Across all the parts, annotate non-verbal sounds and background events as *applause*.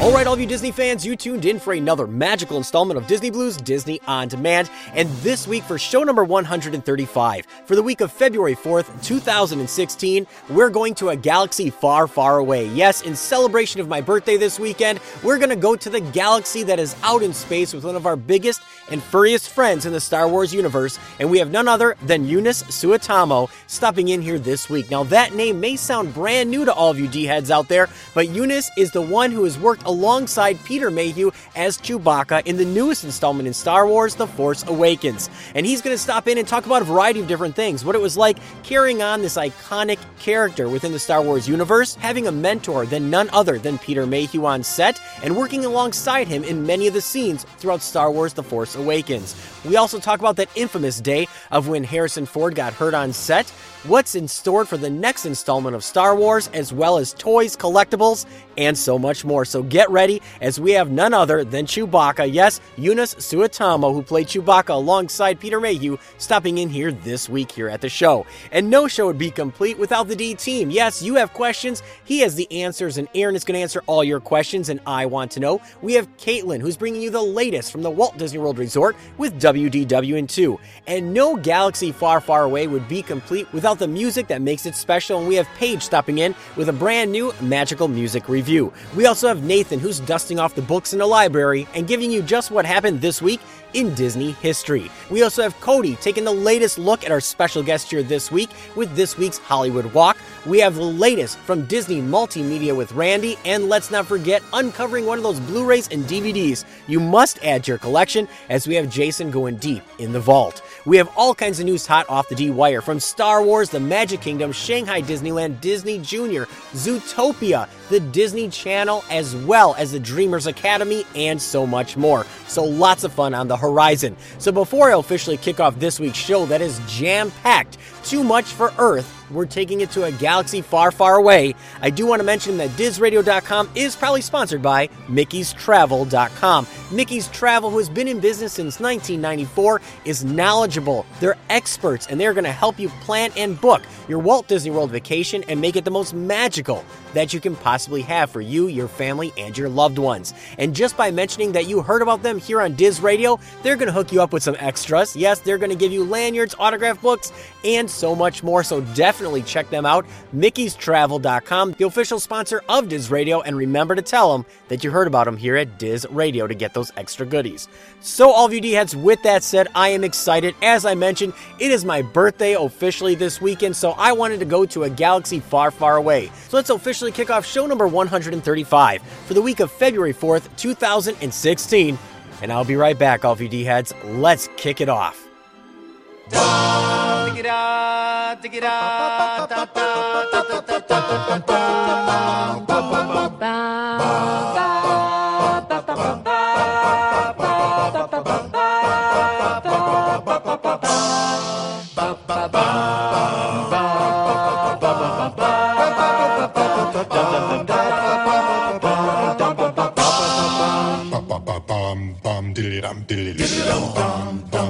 All right, all of you Disney fans, you tuned in for another magical installment of Disney Blu's Disney on Demand. And this week, for show number 135, for the week of February 4th, 2016, we're going to a galaxy far, far away. Yes, in celebration of my birthday this weekend, we're going to go to the galaxy that is out in space with one of our biggest and furriest friends in the Star Wars universe. And we have none other than Joonas Suotamo stopping in here this week. Now, that name may sound brand new to all of you D heads out there, but Joonas is the one who has worked alongside Peter Mayhew as Chewbacca in the newest installment in Star Wars The Force Awakens. And he's going to stop in and talk about a variety of different things what it was like carrying on this iconic character within the Star Wars universe, having a mentor than none other than Peter Mayhew on set, and working alongside him in many of the scenes throughout Star Wars The Force Awakens. We also talk about that infamous day of when Harrison Ford got hurt on set, what's in store for the next installment of Star Wars, as well as toys, collectibles, and so much more. So get ready as we have none other than Chewbacca. Yes, Joonas Suotamo, who played Chewbacca alongside Peter Mayhew, stopping in here this week here at the show. And no show would be complete without the D team. Yes, you have questions, he has the answers, and Aaron is going to answer all your questions, and I want to know. We have Caitlin, who's bringing you the latest from the Walt Disney World Resort with WDW2. And no galaxy far, far away would be complete without the music that makes it special, and we have Paige stopping in with a brand new magical music review. We also have Nathan, who's dusting off the books in the library and giving you just what happened this week in Disney history. We also have Cody taking the latest look at our special guest here this week with this week's Hollywood Walk. We have the latest from Disney Multimedia with Randy, and let's not forget uncovering one of those Blu rays and DVDs you must add to your collection as we have Jason going deep in the vault. We have all kinds of news hot off the D wire from Star Wars, the Magic Kingdom, Shanghai Disneyland, Disney Junior, Zootopia, the Disney Channel, as well as the Dreamers Academy, and so much more. So lots of fun on the horizon. So before I officially kick off this week's show that is jam packed, too much for Earth, we're taking it to a galaxy far, far away. I do want to mention that DizRadio.com is probably sponsored by Mickey's Travel.com. Mickey's Travel, who has been in business since 1994, is knowledgeable. They're experts and they're going to help you plan and book your Walt Disney World vacation and make it the most magical that you can possibly have for you, your family, and your loved ones. And just by mentioning that you heard about them here on Diz Radio, they're going to hook you up with some extras. Yes, they're going to give you lanyards, autograph books, and so much more. So definitely check them out. Mickey'sTravel.com, the official sponsor of Diz Radio, and remember to tell them that you heard about them here at Diz Radio to get those extra goodies. So, all of you D heads, with that said, I am excited. As I mentioned, it is my birthday officially this weekend, so I wanted to go to a galaxy far, far away. So, let's officially kick off show number 135 for the week of February 4th, 2016. And I'll be right back, all of you D heads. Let's kick it off. Bum diddly dum diddly dum bum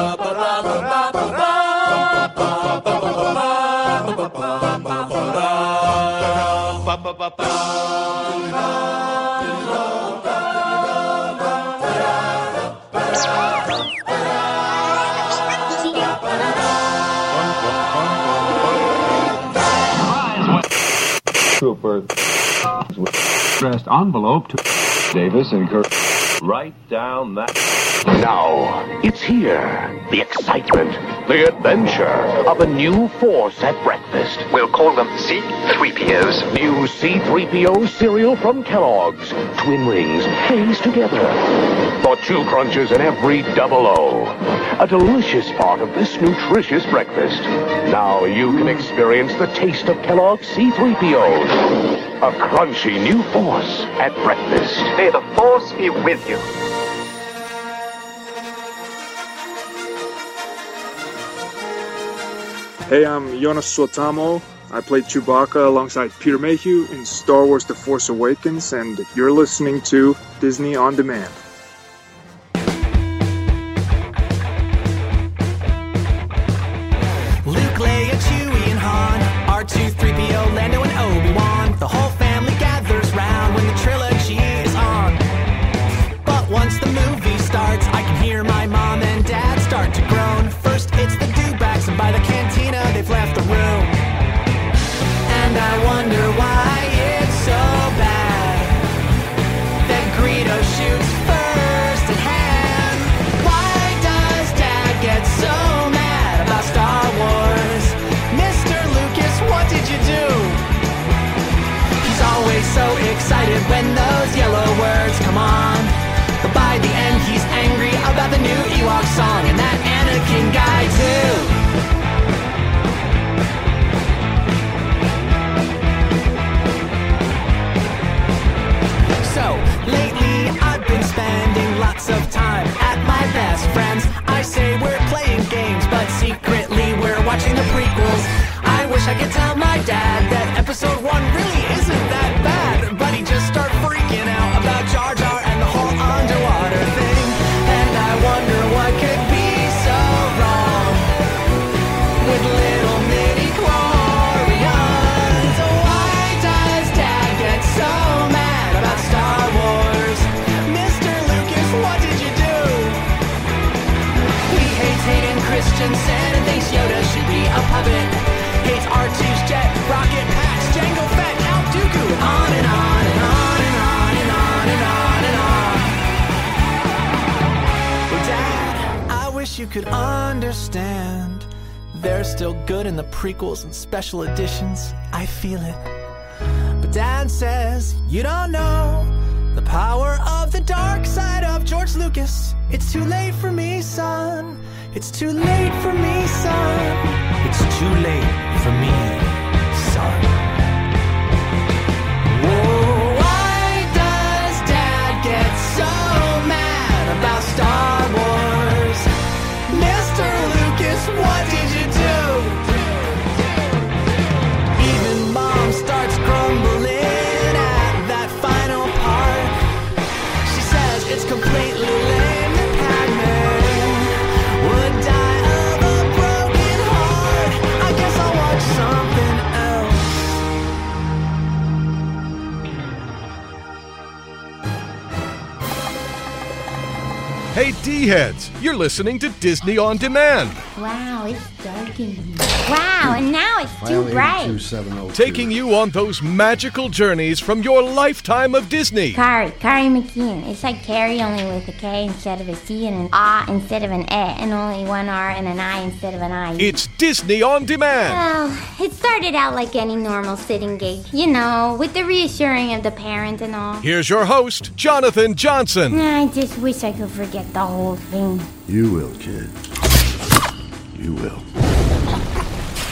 ba ba envelope to Davis and Kirk. Write down that. Now, it's here. The excitement, the adventure of a new force at breakfast. We'll call them C-3POs. New C-3PO cereal from Kellogg's. Twin rings, phase together. For two crunches in every double O. A delicious part of this nutritious breakfast. Now you can experience the taste of Kellogg's C-3POs. A crunchy new force at breakfast. May the Force be with you. Hey, I'm Joonas Suotamo. I played Chewbacca alongside Peter Mayhew in Star Wars The Force Awakens, and you're listening to Disney On Demand. Watching the prequels. I wish I could tell my dad that episode one really isn't Hayden Christensen and thinks Yoda should be a puppet. Hates R2's jet, rocket packs, Jango Fett, Count Dooku. On and on and on and on and on and on and on. Well, Dad, I wish you could understand. They're still good in the prequels and special editions. I feel it. But Dad says, You don't know the power of the dark side of George Lucas. It's too late for me, son. It's too late for me, son. It's too late for me, son. Hey, D heads, you're listening to Disney On Demand, Wow, it's dark in here. Wow, and now it's too File bright. Oh taking you on those magical journeys from your lifetime of Disney. Kari, Kari McKeon. It's like Carrie only with a K instead of a C and an A instead of an E, and only one R and an I instead of an I. It's Disney On Demand. well, it started out like any normal sitting gig, you know, with the reassuring of the parent and all. Here's your host, Jonathan Johnson. I just wish I could forget the whole thing. You will, kid. You will.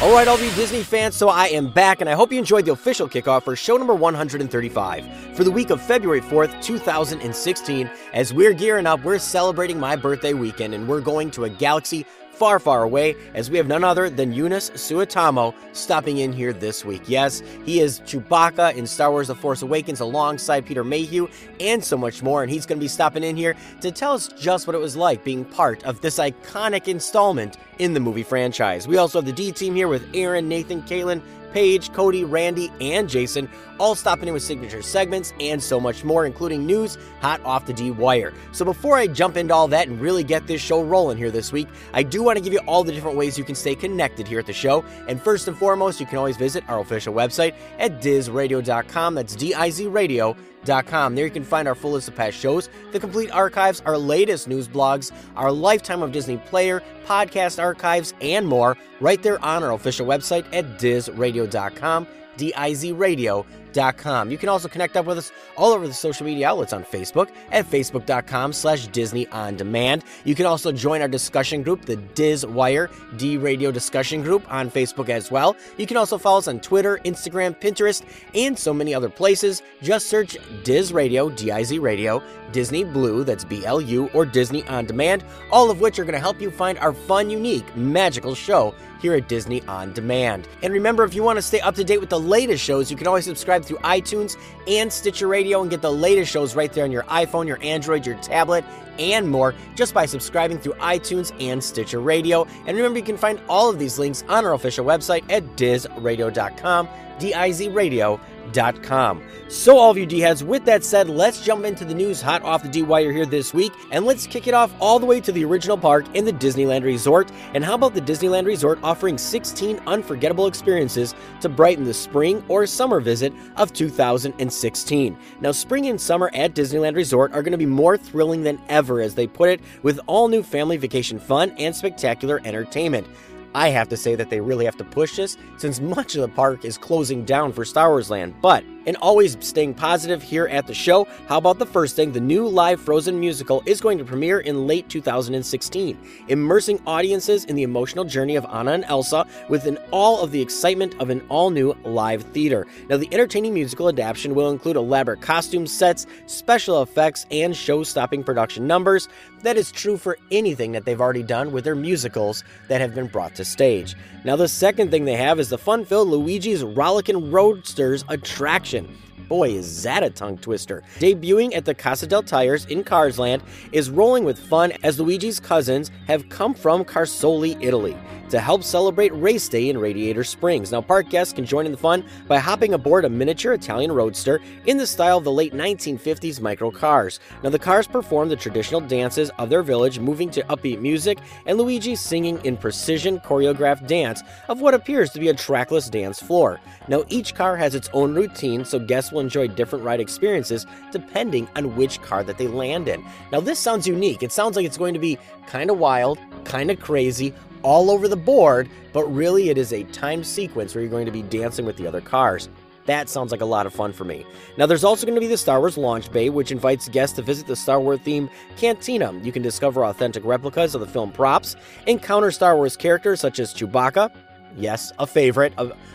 All right, all you Disney fans, so I am back, and I hope you enjoyed the official kickoff for show number 135 for the week of February 4th, 2016. As we're gearing up, we're celebrating my birthday weekend, and we're going to a galaxy far, far away, as we have none other than Joonas Suotamo stopping in here this week. Yes, he is Chewbacca in Star Wars The Force Awakens alongside Peter Mayhew and so much more, and he's going to be stopping in here to tell us just what it was like being part of this iconic installment in the movie franchise. We also have the D team here with Aaron, Nathan, Caitlin, Paige, Cody, Randy, and Jason all stopping in with signature segments and so much more, including news hot off the D wire. So before I jump into all that and really get this show rolling here this week, I do want to give you all the different ways you can stay connected here at the show. And first and foremost, you can always visit our official website at dizradio.com. That's D I Z Radio. There you can find our full list of past shows, the complete archives, our latest news blogs, our lifetime of Disney player, podcast archives, and more right there on our official website at dizradio.com, D I Z You can also connect up with us all over the social media outlets on Facebook at facebook.com slash Disney On Demand. You can also join our discussion group, the Diz Wire D Radio Discussion Group on Facebook as well. You can also follow us on Twitter, Instagram, Pinterest, and so many other places. Just search Diz Radio, D-I-Z Radio, Disney Blu, that's B-L-U, or Disney On Demand, all of which are going to help you find our fun, unique, magical show here at Disney On Demand. And remember, if you want to stay up to date with the latest shows, you can always subscribe through iTunes and Stitcher Radio and get the latest shows right there on your iPhone, your Android, your tablet, and more just by subscribing through iTunes and Stitcher Radio. And remember, you can find all of these links on our official website at dizradio.com, D I Z So, all of you D heads, with that said, let's jump into the news hot off the D wire here this week, and let's kick it off all the way to the original park in the Disneyland Resort. And how about the Disneyland Resort offering 16 unforgettable experiences to brighten the spring or summer visit of 2016? Now, spring and summer at Disneyland Resort are going to be more thrilling than ever, as they put it, with all new family vacation fun and spectacular entertainment. I have to say that they really have to push this since much of the park is closing down for Star Wars Land. But and always staying positive here at the show. How about the first thing? The new live Frozen musical is going to premiere in late 2016, immersing audiences in the emotional journey of Anna and Elsa within all of the excitement of an all new live theater. Now, the entertaining musical adaptation will include elaborate costume sets, special effects, and show stopping production numbers. That is true for anything that they've already done with their musicals that have been brought to stage. Now, the second thing they have is the fun filled Luigi's Rollickin' Roadsters attraction question. Boy, is that a tongue twister. Debuting at the Casa Della Tires in Carsland is rolling with fun as Luigi's cousins have come from Carsoli, Italy to help celebrate race day in Radiator Springs. Now, park guests can join in the fun by hopping aboard a miniature Italian roadster in the style of the late 1950s micro cars. Now, the cars perform the traditional dances of their village, moving to upbeat music, and Luigi singing in precision choreographed dance of what appears to be a trackless dance floor. Now, each car has its own routine, so guests will enjoy different ride experiences depending on which car that they land in. Now, this sounds unique. It sounds like it's going to be kind of wild, kind of crazy, all over the board, but really it is a timed sequence where you're going to be dancing with the other cars. That sounds like a lot of fun for me. Now, there's also going to be the Star Wars Launch Bay, which invites guests to visit the Star Wars themed cantina. You can discover authentic replicas of the film props, encounter Star Wars characters such as Chewbacca, yes, a favorite,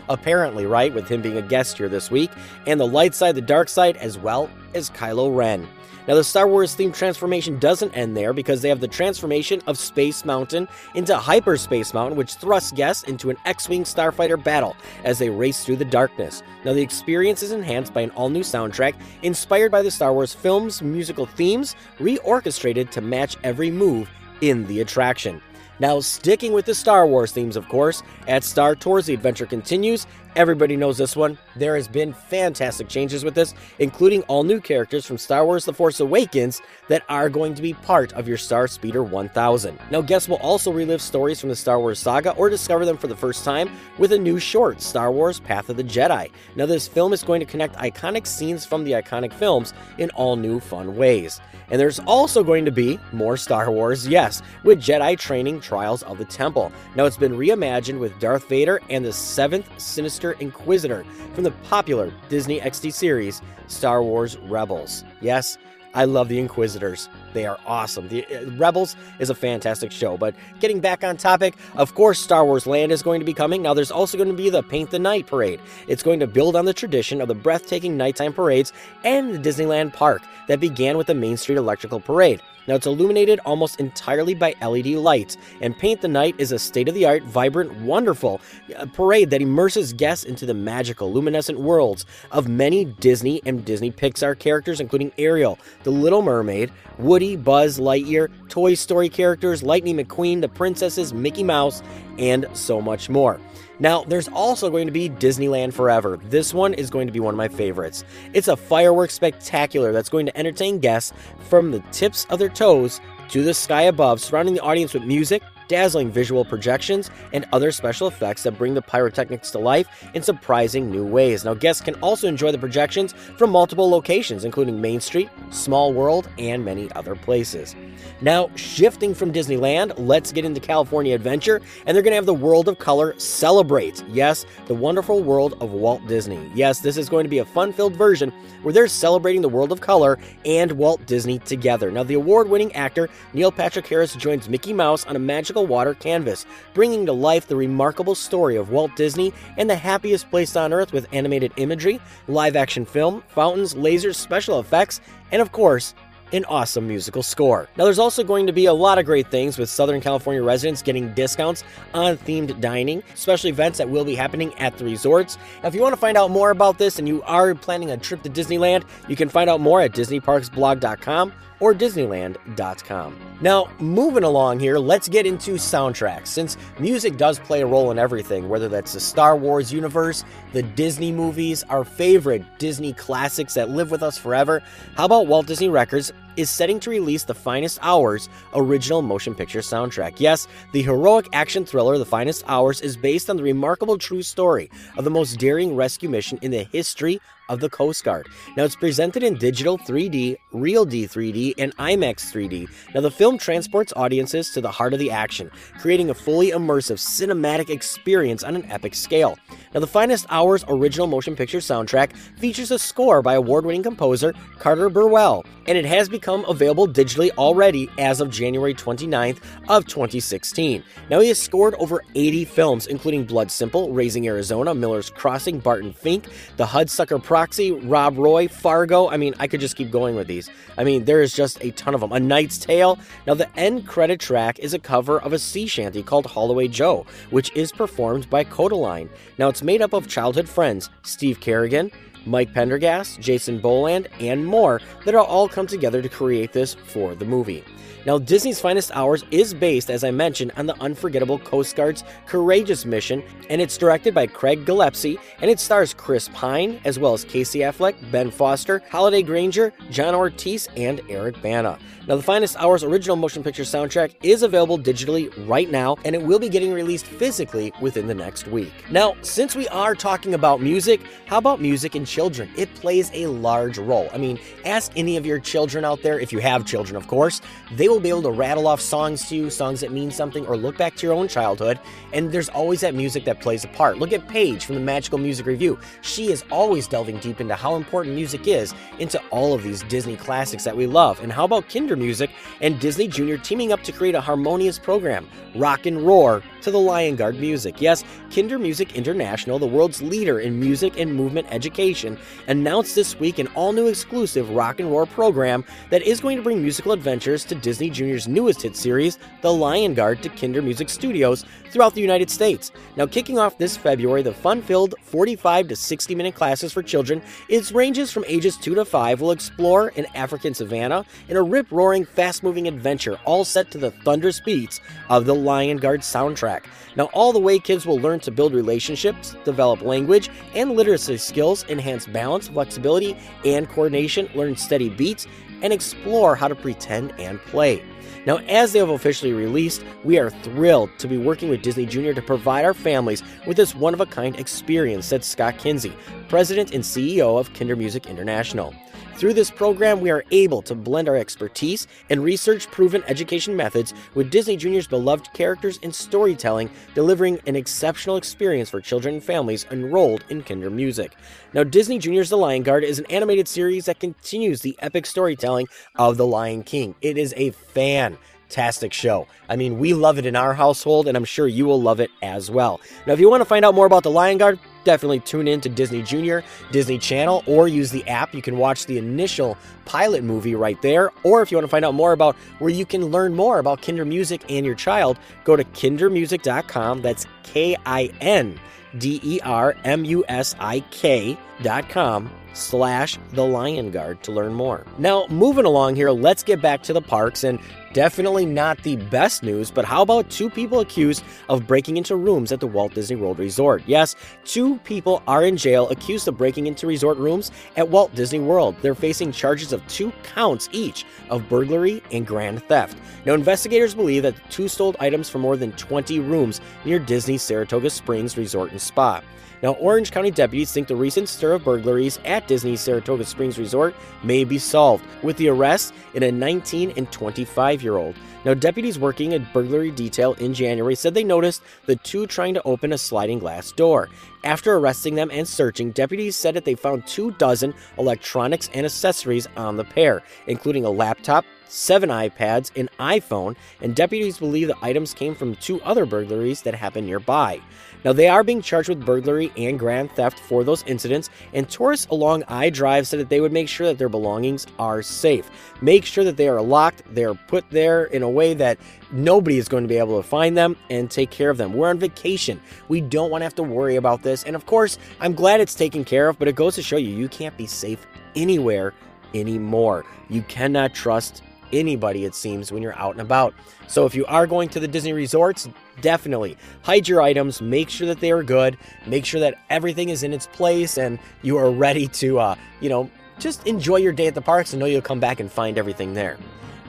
apparently, right, with him being a guest here this week, and the light side, the dark side, as well as Kylo Ren. Now, the Star Wars themed transformation doesn't end there because they have the transformation of Space Mountain into Hyperspace Mountain, which thrusts guests into an X Wing starfighter battle as they race through the darkness. Now, the experience is enhanced by an all new soundtrack inspired by the Star Wars film's musical themes, reorchestrated to match every move in the attraction. Now, sticking with the Star Wars themes, of course, at Star Tours, the adventure continues Everybody knows this one. There has been fantastic changes with this, including all new characters from Star Wars The Force Awakens that are going to be part of your Star Speeder 1000. Now, guests will also relive stories from the Star Wars saga or discover them for the first time with a new short, Star Wars Path of the Jedi. Now, this film is going to connect iconic scenes from the iconic films in all new fun ways. And there's also going to be more Star Wars, yes, with Jedi training Trials of the Temple. Now, it's been reimagined with Darth Vader and the seventh Sister Inquisitor from the popular Disney XD series Star Wars Rebels. Yes, I love the Inquisitors. They are awesome. The uh, Rebels is a fantastic show. But getting back on topic, of course, Star Wars Land is going to be coming. Now, there's also going to be the Paint the Night parade. It's going to build on the tradition of the breathtaking nighttime parades and the Disneyland Park that began with the Main Street Electrical Parade. Now, it's illuminated almost entirely by LED lights, and Paint the Night is a state of the art, vibrant, wonderful uh, parade that immerses guests into the magical, luminescent worlds of many Disney and Disney Pixar characters, including Ariel, The Little Mermaid, Woody Woody, Buzz Lightyear, Toy Story characters, Lightning McQueen, the princesses, Mickey Mouse, and so much more. Now, there's also going to be Disneyland Forever. This one is going to be one of my favorites. It's a fireworks spectacular that's going to entertain guests from the tips of their toes to the sky above, surrounding the audience with music, dazzling visual projections, and other special effects that bring the pyrotechnics to life in surprising new ways. Now, guests can also enjoy the projections from multiple locations, including Main Street, Small World, and many other places. Now, shifting from Disneyland, let's get into California Adventure, and they're going to have the World of Color Celebrate. Yes, the wonderful world of Walt Disney. Yes, this is going to be a fun filled version where they're celebrating the world of color and Walt Disney together. Now, the award winning actor Neil Patrick Harris joins Mickey Mouse on a magical water canvas, bringing to life the remarkable story of Walt Disney and the happiest place on earth with animated imagery, live action film, fountains, lasers, special effects, and of course, an awesome musical score. Now, there's also going to be a lot of great things with Southern California residents getting discounts on themed dining, special events that will be happening at the resorts. Now, if you want to find out more about this and you are planning a trip to Disneyland, you can find out more at DisneyParksBlog.com or Disneyland.com. Now, moving along here, let's get into soundtracks. Since music does play a role in everything, whether that's the Star Wars universe, the Disney movies, our favorite Disney classics that live with us forever, how about Walt Disney Records is setting to release The Finest Hours original motion picture soundtrack. Yes, the heroic action thriller The Finest Hours is based on the remarkable true story of the most daring rescue mission in the history of the Coast Guard. Now it's presented in digital 3D, Real D 3D, and IMAX 3D. Now the film transports audiences to the heart of the action, creating a fully immersive cinematic experience on an epic scale. Now the Finest Hours original motion picture soundtrack features a score by award-winning composer Carter Burwell, and it has become available digitally already as of January 29th of 2016. Now he has scored over 80 films including Blood Simple, Raising Arizona, Miller's Crossing, Barton Fink, The Hudsucker Proxy, Rob Roy, Fargo. I mean, I could just keep going with these. I mean, there is just a ton of them. A Knight's Tale. Now, the end credit track is a cover of a sea shanty called Haul Away Joe, which is performed by Kodaline. Now, it's made up of childhood friends Steve Garrigan, Mike Prendergast, Jason Boland, and more that are all come together to create this for the movie. Now, Disney's Finest Hours is based, as I mentioned, on the unforgettable Coast Guard's Courageous mission, and it's directed by Craig Gillespie, and it stars Chris Pine, as well as Casey Affleck, Ben Foster, Holliday Grainger, John Ortiz, and Eric Bana. Now, the Finest Hours original motion picture soundtrack is available digitally right now, and it will be getting released physically within the next week. Now, since we are talking about music, how about music in children? It plays a large role. I mean, ask any of your children out there, if you have children, of course, they will be able to rattle off songs to you, songs that mean something, or look back to your own childhood, and there's always that music that plays a part. Look at Paige from the Magical Music Review. She is always delving deep into how important music is into all of these Disney classics that we love. And how about Kindermusik and Disney Junior teaming up to create a harmonious program, Rock and Roar, to the Lion Guard music. Yes, Kindermusik International, the world's leader in music and movement education, announced this week an all new exclusive Rock and Roar program that is going to bring musical adventures to Disney Junior's newest hit series, The Lion Guard, to Kindermusik Studios throughout the United States. Now, kicking off this February, the fun filled 45 to 60 minute classes for children, its ranges from ages 2 to 5, will explore an African savannah in a rip roaring, fast moving adventure, all set to the thunderous beats of the Lion Guard soundtrack. Now, all the way kids will learn to build relationships, develop language and literacy skills, enhance balance, flexibility, and coordination, learn steady beats, and explore how to pretend and play. Now, as they have officially released, we are thrilled to be working with Disney Junior to provide our families with this one of a kind experience, said Scott Kinsey, President and CEO of Kindermusik International. Through this program, we are able to blend our expertise and research proven education methods with Disney Junior's beloved characters and storytelling, delivering an exceptional experience for children and families enrolled in Kindermusik. Now, Disney Junior's The Lion Guard is an animated series that continues the epic storytelling of The Lion King. It is a fan fantastic show. I mean, we love it in our household, and I'm sure you will love it as well. Now, if you want to find out more about the Lion Guard, definitely tune in to Disney Junior, Disney Channel, or use the app. You can watch the initial pilot movie right there. Or if you want to find out more about where you can learn more about Kindermusik and your child, go to kindermusik.com. That's K I N D E R M U S I K.com slash the Lion Guard to learn more. Now, moving along here, let's get back to the parks and Definitely not the best news, but how about two people accused of breaking into rooms at the Walt Disney World Resort? Yes, two people are in jail accused of breaking into resort rooms at Walt Disney World. They're facing charges of two counts each of burglary and grand theft. Now, investigators believe that the two stole items from more than 20 rooms near Disney's Saratoga Springs Resort and Spa. Now, Orange County deputies think the recent stir of burglaries at Disney's Saratoga Springs Resort may be solved, with the arrest in a 19 and 25 year old. Now, deputies working a burglary detail in January said they noticed the two trying to open a sliding glass door. After arresting them and searching, deputies said that they found two dozen electronics and accessories on the pair, including a laptop, seven iPads, an iPhone, and deputies believe the items came from two other burglaries that happened nearby. Now, they are being charged with burglary and grand theft for those incidents, and tourists along I Drive said that they would make sure that their belongings are safe. Make sure that they are locked, they are put there in a way that nobody is going to be able to find them and take care of them. We're on vacation. We don't want to have to worry about this. And of course, I'm glad it's taken care of, but it goes to show you you can't be safe anywhere anymore. You cannot trust anybody, it seems, when you're out and about. So if you are going to the Disney resorts, definitely hide your items, make sure that they are good, make sure that everything is in its place, and you are ready to, uh, you know, just enjoy your day at the parks and know you'll come back and find everything there.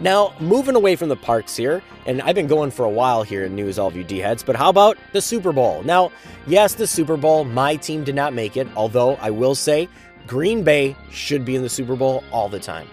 Now, moving away from the parks here, and I've been going for a while here in news, all of you D heads, but how about the Super Bowl? Now, yes, the Super Bowl, my team did not make it, although I will say Green Bay should be in the Super Bowl all the time.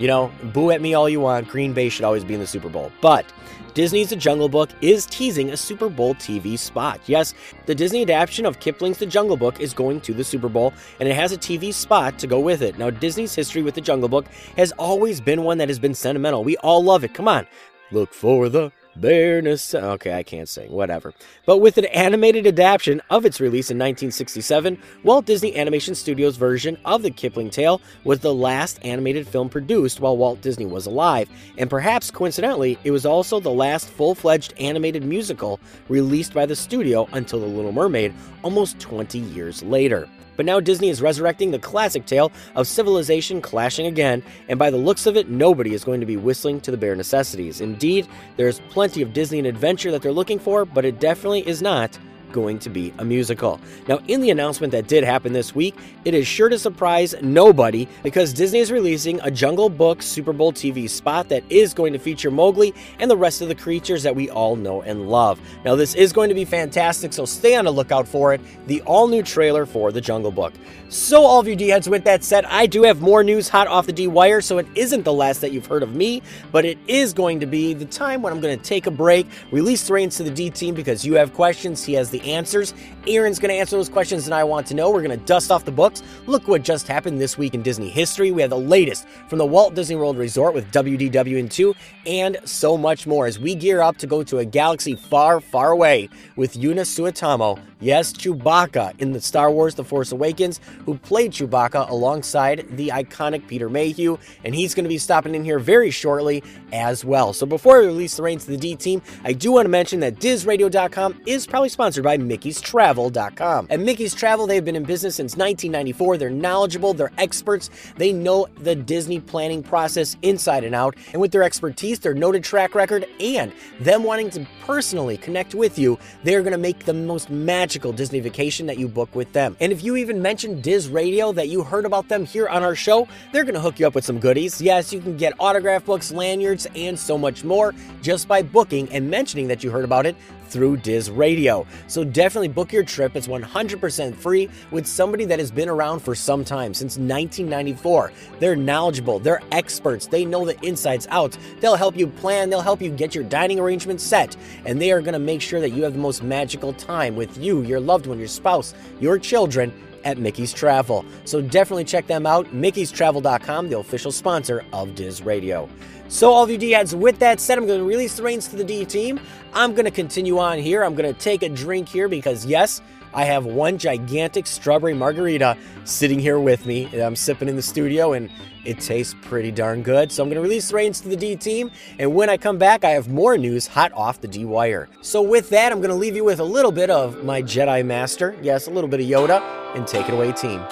You know, boo at me all you want. Green Bay should always be in the Super Bowl. But Disney's The Jungle Book is teasing a Super Bowl TV spot. Yes, the Disney adaptation of Kipling's The Jungle Book is going to the Super Bowl, and it has a TV spot to go with it. Now, Disney's history with The Jungle Book has always been one that has been sentimental. We all love it. Come on. Look for the Bareness. Okay, I can't sing, whatever. But with an animated adaptation of its release in 1967, Walt Disney Animation Studios' version of the Kipling tale was the last animated film produced while Walt Disney was alive, and perhaps coincidentally, it was also the last full fledged animated musical released by the studio until The Little Mermaid almost 20 years later. But now Disney is resurrecting the classic tale of civilization clashing again, and by the looks of it, nobody is going to be whistling to the bare necessities. Indeed, there's plenty of Disney and adventure that they're looking for, but it definitely is not going to be a musical. Now, in the announcement that did happen this week, it is sure to surprise nobody because Disney is releasing a Jungle Book Super Bowl TV spot that is going to feature Mowgli and the rest of the creatures that we all know and love. Now, this is going to be fantastic, so stay on the lookout for it the all new trailer for the Jungle Book. So, all of you D heads, with that said, I do have more news hot off the D wire, so it isn't the last that you've heard of me, but it is going to be the time when I'm going to take a break, release the reins to the D team because you have questions, he has the answers. Aaron's going to answer those questions that I want to know. We're going to dust off the books. Look what just happened this week in Disney history. We have the latest from the Walt Disney World Resort with WDW2 and so much more as we gear up to go to a galaxy far, far away with Yuna Suotamo Yes, Chewbacca in the Star Wars The Force Awakens, who played Chewbacca alongside the iconic Peter Mayhew, and he's going to be stopping in here very shortly as well. So before I release the reins to the D team, I do want to mention that DizRadio.com is probably sponsored by Mickey'sTravel.com. At Mickey's Travel, they've been in business since 1994. They're knowledgeable, they're experts, they know the Disney planning process inside and out, and with their expertise, their noted track record, and them wanting to personally connect with you, they're going to make the most magical Disney vacation that you book with them. And if you even mention Diz Radio that you heard about them here on our show, they're going to hook you up with some goodies. Yes, you can get autograph books, lanyards, and so much more just by booking and mentioning that you heard about it through Diz Radio. So definitely book your trip. It's 100% free with somebody that has been around for some time, since 1994. They're knowledgeable, they're experts, they know the insides out. They'll help you plan, they'll help you get your dining arrangement set, and they are going to make sure that you have the most magical time with you, your loved one, your spouse, your children at Mickey's Travel. So definitely check them out, mickeystravel.com, the official sponsor of Diz Radio. So, all of you D-heads, with that said, I'm going to release the reins to the D team. I'm going to continue on here. I'm going to take a drink here because, yes, I have one gigantic strawberry margarita sitting here with me I'm sipping in the studio, and it tastes pretty darn good. So I'm going to release the reins to the D team, and when I come back, I have more news hot off the D wire. So with that, I'm going to leave you with a little bit of my Jedi Master, yes, a little bit of Yoda, and take it away, team.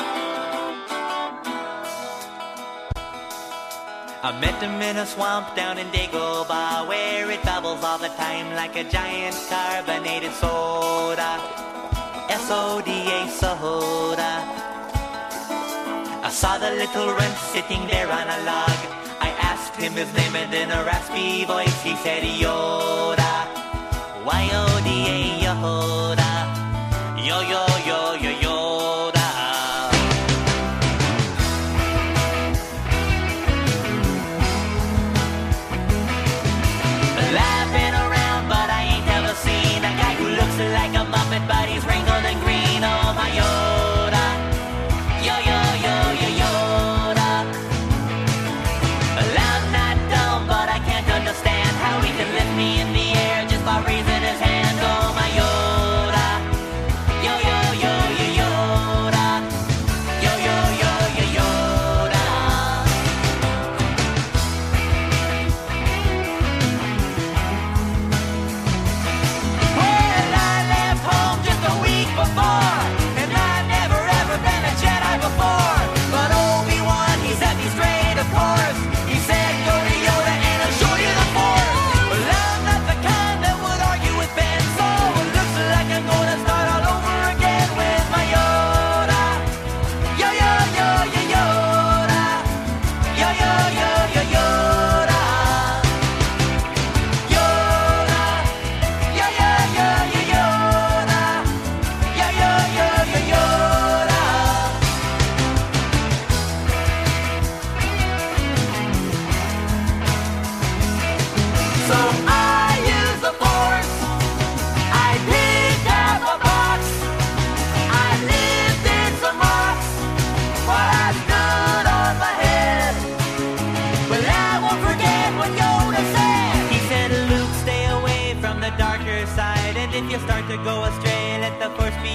I met them in a swamp down in Dagobah where it bubbles all the time like a giant carbonated soda soda. I saw the little wren sitting there on a log. I asked him his name and in a raspy voice he said Yoda. Y-O-D-A, Yoda. Yo-Yo.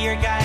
your guy.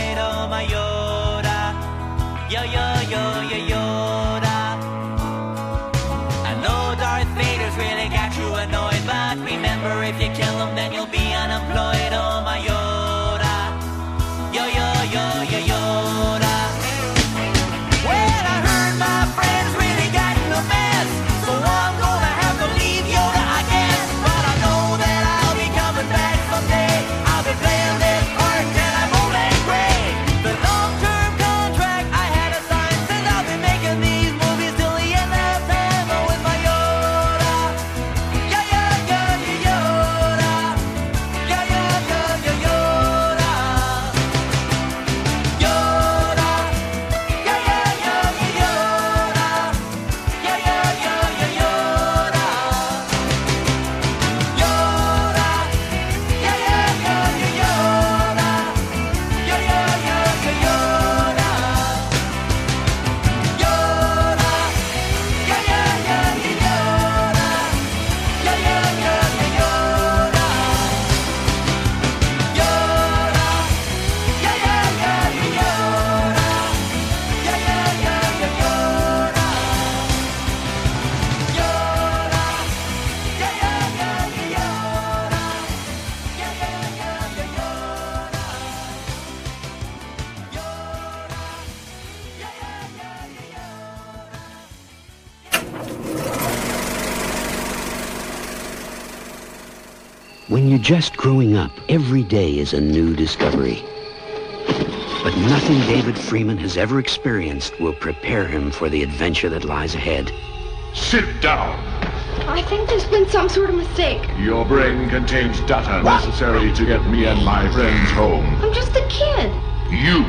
just growing up, every day is a new discovery. But nothing David Freeman has ever experienced will prepare him for the adventure that lies ahead. Sit down. I think there's been some sort of mistake. Your brain contains data what? necessary to get me and my friends home. I'm just a kid. You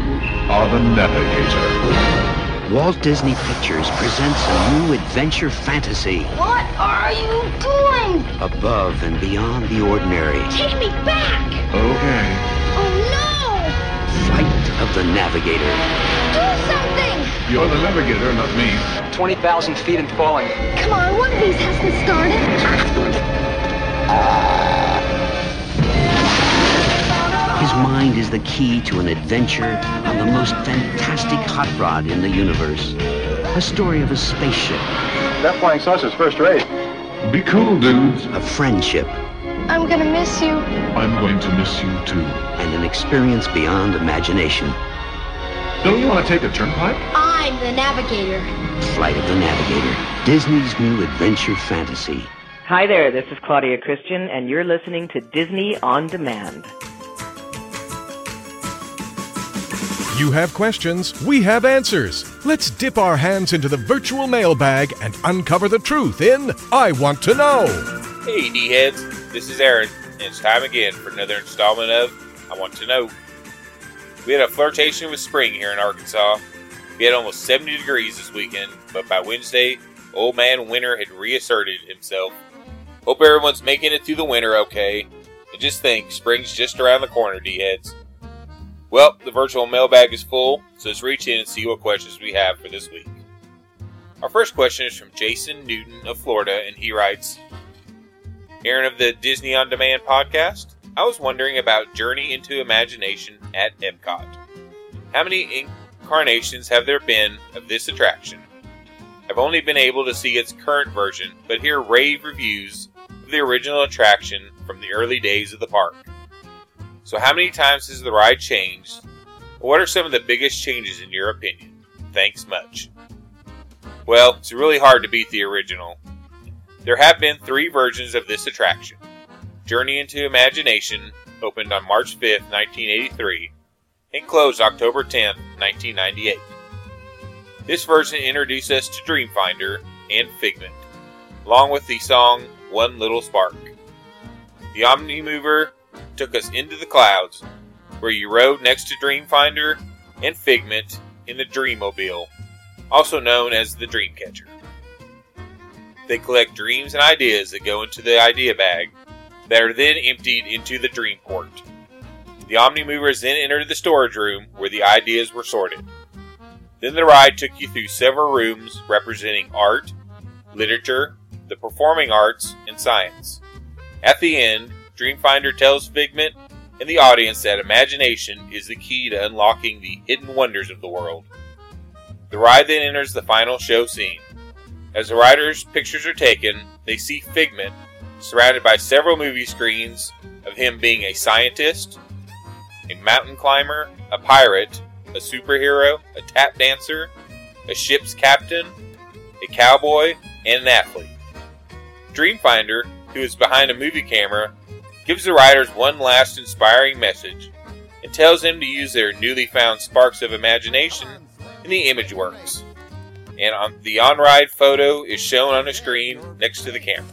are the navigator. Walt Disney Pictures presents a new adventure fantasy. What are are you doing? Above and beyond the ordinary. Take me back! Okay. Oh no! Flight of the Navigator. Do something! You're the navigator, not me. 20,000 feet and falling. Come on, one of these has to start it. His mind is the key to an adventure on the most fantastic hot rod in the universe. A story of a spaceship that flying saucer's first rate. Be cool, dudes. A friendship. I'm gonna miss you. I'm going to miss you too. And an experience beyond imagination. Don't you want to take a turnpike? I'm the navigator. Flight of the Navigator, Disney's new adventure fantasy. Hi there, this is Claudia Christian, and you're listening to Disney On Demand. You have questions, we have answers. Let's dip our hands into the virtual mailbag and uncover the truth in I Want to Know. Hey, D heads, this is Aaron, and it's time again for another installment of I Want to Know. We had a flirtation with spring here in Arkansas. We had almost 70 degrees this weekend, but by Wednesday, old man winter had reasserted himself. Hope everyone's making it through the winter okay. And just think, spring's just around the corner, D heads. Well, the virtual mailbag is full, so let's reach in and see what questions we have for this week. Our first question is from Jason Newton of Florida, and he writes Aaron of the Disney On Demand podcast. I was wondering about Journey into Imagination at Epcot. How many incarnations have there been of this attraction? I've only been able to see its current version, but hear rave reviews of the original attraction from the early days of the park. So, how many times has the ride changed? What are some of the biggest changes in your opinion? Thanks much. Well, it's really hard to beat the original. There have been three versions of this attraction. Journey into Imagination opened on March 5, 1983, and closed October 10, 1998. This version introduced us to Dreamfinder and Figment, along with the song One Little Spark. The Omnimover took us into the clouds, where you rode next to Dreamfinder and Figment in the Dreammobile, also known as the Dreamcatcher. They collect dreams and ideas that go into the idea bag, that are then emptied into the Dreamport. The Omnimovers then entered the storage room where the ideas were sorted. Then the ride took you through several rooms representing art, literature, the performing arts, and science. At the end, Dreamfinder tells Figment and the audience that imagination is the key to unlocking the hidden wonders of the world. The ride then enters the final show scene. As the riders' pictures are taken, they see Figment surrounded by several movie screens of him being a scientist, a mountain climber, a pirate, a superhero, a tap dancer, a ship's captain, a cowboy, and an athlete. Dreamfinder, who is behind a movie camera, gives the riders one last inspiring message and tells them to use their newly found sparks of imagination in the ImageWorks. And on, the on ride photo is shown on a screen next to the camera.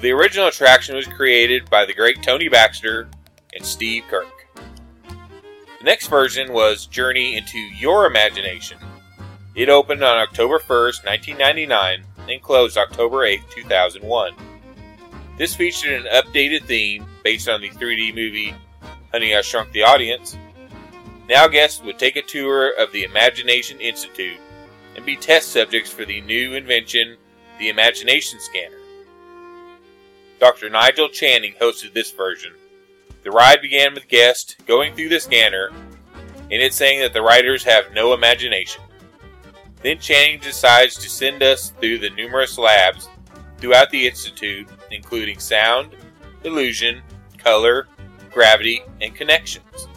The original attraction was created by the great Tony Baxter and Steve Kirk. The next version was Journey into Your Imagination. It opened on October 1st, 1999, and closed October 8, 2001. This featured an updated theme based on the 3D movie Honey, I Shrunk the Audience. Now guests would take a tour of the Imagination Institute and be test subjects for the new invention, the Imagination Scanner. Dr. Nigel Channing hosted this version. The ride began with guests going through the scanner and it saying that the riders have no imagination. Then Channing decides to send us through the numerous labs throughout the Institute, including sound, illusion, color, gravity, and connections.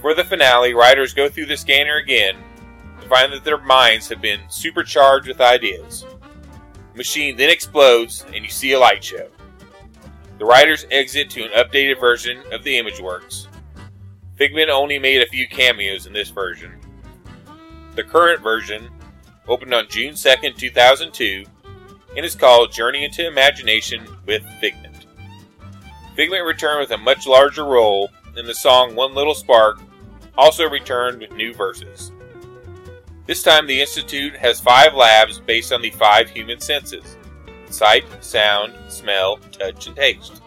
For the finale, riders go through the scanner again to find that their minds have been supercharged with ideas. The machine then explodes and you see a light show. The riders exit to an updated version of the ImageWorks. Figment only made a few cameos in this version. The current version opened on June 2nd, 2002, and is called Journey into Imagination with Figment. Figment returned with a much larger role, and the song One Little Spark also returned with new verses. This time, the Institute has five labs based on the five human senses sight, sound, smell, touch, and taste.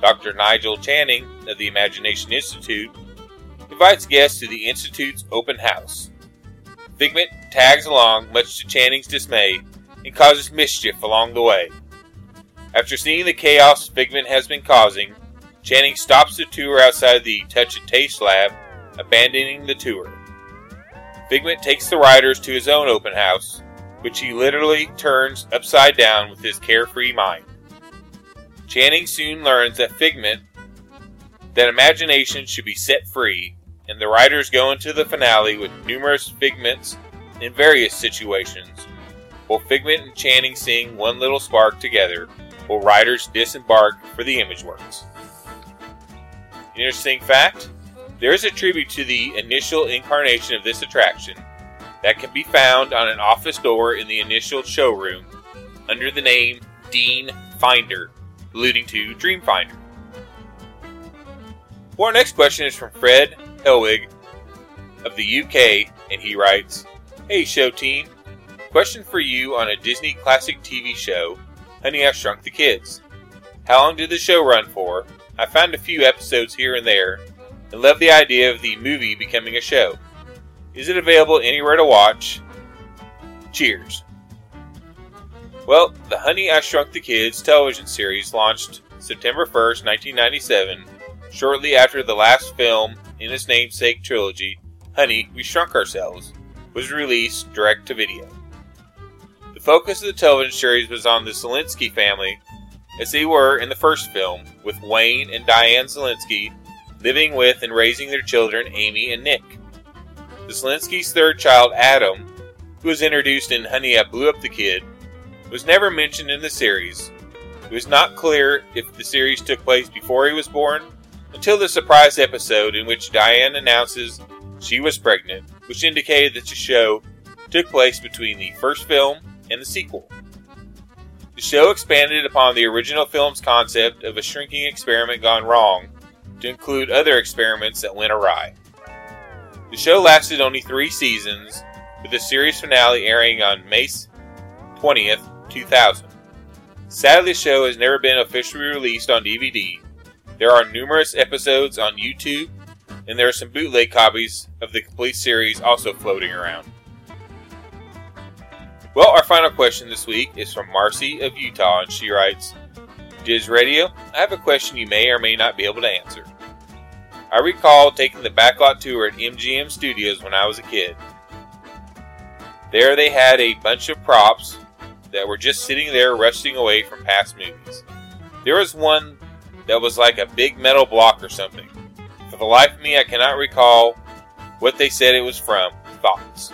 Dr. Nigel Channing of the Imagination Institute invites guests to the Institute's open house. Figment tags along, much to Channing's dismay, and causes mischief along the way. After seeing the chaos Figment has been causing, Channing stops the tour outside the Touch and Taste lab, abandoning the tour. Figment takes the riders to his own open house, which he literally turns upside down with his carefree mind. Channing soon learns that Figment, that imagination should be set free, and the riders go into the finale with numerous figments in various situations. While Figment and Channing sing One Little Spark together, while writers disembark for the Imageworks. Interesting fact there is a tribute to the initial incarnation of this attraction that can be found on an office door in the initial showroom under the name Dean Finder, alluding to Dreamfinder. Well, our next question is from Fred Helwig of the UK, and he writes Hey, show team. Question for you on a Disney classic TV show, Honey, I Shrunk the Kids. How long did the show run for? I found a few episodes here and there, and love the idea of the movie becoming a show. Is it available anywhere to watch? Cheers. Well, the Honey, I Shrunk the Kids television series launched September 1st, 1997, shortly after the last film in its namesake trilogy, Honey, We Shrunk Ourselves, was released direct to video. The focus of the television series was on the Szalinski family, as they were in the first film, with Wayne and Diane Szalinski living with and raising their children, Amy and Nick. The Szalinski's third child, Adam, who was introduced in Honey, I Blew Up the Kid, was never mentioned in the series. It was not clear if the series took place before he was born until the surprise episode in which Diane announces she was pregnant, which indicated that the show took place between the first film and the sequel. The show expanded upon the original film's concept of a shrinking experiment gone wrong to include other experiments that went awry. The show lasted only three seasons, with the series finale airing on May 20th, 2000. Sadly, the show has never been officially released on DVD. There are numerous episodes on YouTube, and there are some bootleg copies of the complete series also floating around. Well, our final question this week is from Marcy of Utah, and she writes Diz Radio, I have a question you may or may not be able to answer. I recall taking the backlot tour at MGM Studios when I was a kid. There they had a bunch of props that were just sitting there rusting away from past movies. There was one that was like a big metal block or something. For the life of me, I cannot recall what they said it was from. Thoughts?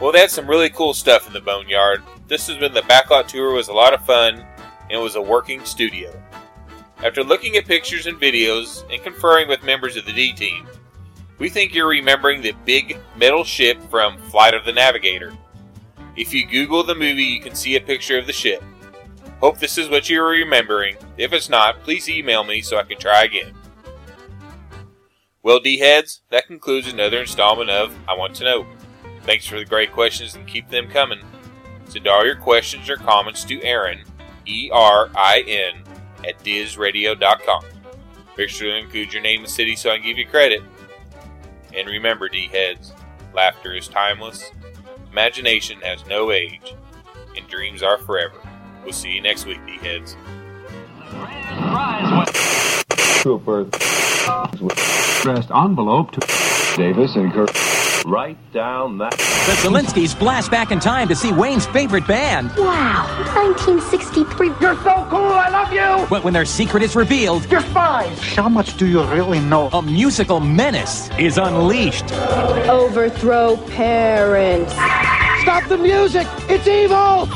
Well, they had some really cool stuff in the Boneyard. This has been the backlot tour was a lot of fun and was a working studio. After looking at pictures and videos and conferring with members of the D team, we think you're remembering the big metal ship from Flight of the Navigator. If you Google the movie, you can see a picture of the ship. Hope this is what you're remembering. If it's not, please email me so I can try again. Well, D heads, that concludes another installment of I Want to Know. Thanks for the great questions and keep them coming. Send all your questions or comments to Aaron, E R I N, at dizradio.com. Make sure to include your name and city so I can give you credit. And remember, D heads, laughter is timeless, imagination has no age, and dreams are forever. We'll see you next week, D heads. Trooper. Addressed envelope to Davis and Kirk. Write down that. The Szalinskis blast back in time to see Wayne's favorite band. Wow, 1963. You're so cool, I love you! But when their secret is revealed, You're spies! how much do you really know? A musical menace is unleashed. Overthrow parents. Stop the music! It's evil!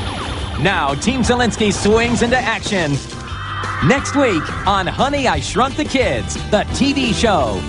Now, Team Szalinski swings into action. Next week on Honey, I Shrunk the Kids, the TV show.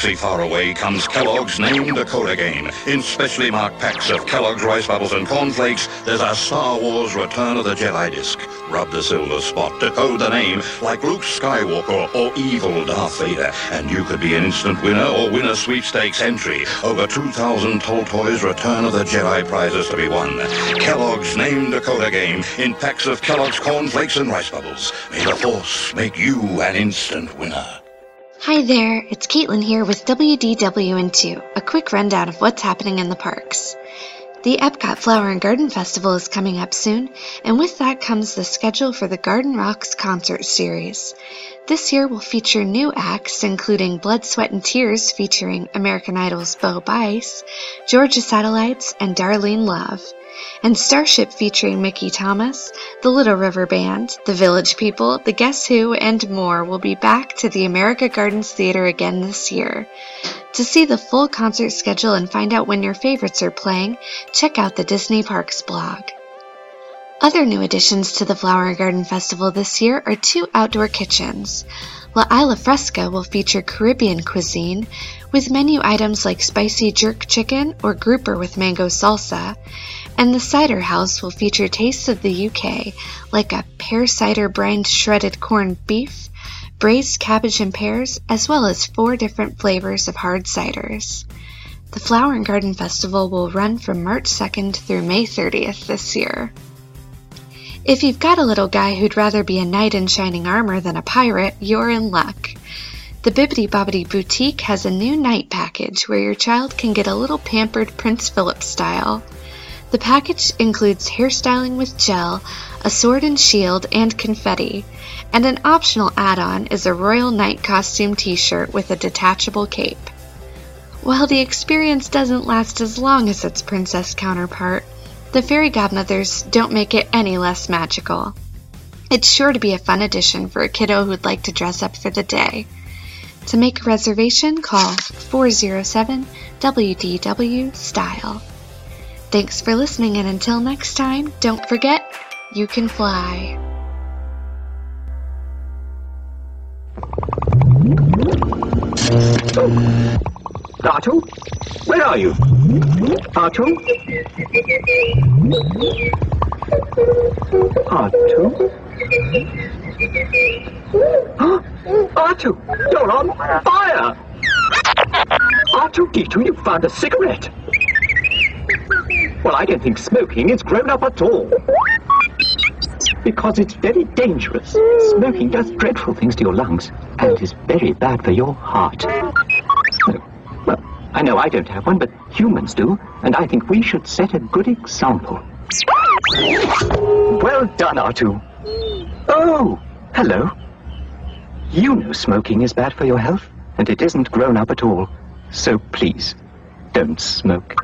Galaxy far away comes Kellogg's Name Decoder game. In specially marked packs of Kellogg's Rice Bubbles and Cornflakes, there's a Star Wars Return of the Jedi disc. Rub the silver spot, decode the name, like Luke Skywalker or evil Darth Vader, and you could be an instant winner or win a sweepstakes entry. Over 2,000 Toltoys Return of the Jedi prizes to be won. Kellogg's Name Decoder game in packs of Kellogg's Cornflakes and Rice Bubbles. May the Force make you an instant winner. Hi there, it's Caitlin here with WDWN2, a quick rundown of what's happening in the parks. The Epcot Flower and Garden Festival is coming up soon, and with that comes the schedule for the Garden Rocks concert series. This year will feature new acts including Blood, Sweat, and Tears featuring American Idol's Bo Bice, Georgia Satellites, and Darlene Love and Starship featuring Mickey Thomas, the Little River Band, the Village People, the Guess Who, and more will be back to the America Gardens Theater again this year. To see the full concert schedule and find out when your favorites are playing, check out the Disney Parks blog. Other new additions to the Flower Garden Festival this year are two outdoor kitchens. La Isla Fresca will feature Caribbean cuisine with menu items like spicy jerk chicken or grouper with mango salsa, and the Cider House will feature tastes of the UK like a pear cider brined shredded corned beef, braised cabbage and pears, as well as four different flavors of hard ciders. The Flower and Garden Festival will run from March 2nd through May 30th this year. If you've got a little guy who'd rather be a knight in shining armor than a pirate, you're in luck. The Bibbidi Bobbidi Boutique has a new knight package where your child can get a little pampered Prince Philip style. The package includes hairstyling with gel, a sword and shield, and confetti, and an optional add on is a Royal Knight costume t shirt with a detachable cape. While the experience doesn't last as long as its princess counterpart, the fairy godmothers don't make it any less magical. It's sure to be a fun addition for a kiddo who'd like to dress up for the day. To make a reservation, call 407 WDW Style. Thanks for listening, and until next time, don't forget you can fly. Artu? Where are you? Artu? Huh? Artu, you're on fire! R2D2, you found a cigarette! Well, I don't think smoking is grown up at all. Because it's very dangerous. Smoking does dreadful things to your lungs and is very bad for your heart. Well, I know I don't have one, but humans do, and I think we should set a good example. Well done, R2. Oh, hello. You know smoking is bad for your health, and it isn't grown up at all. So please, don't smoke.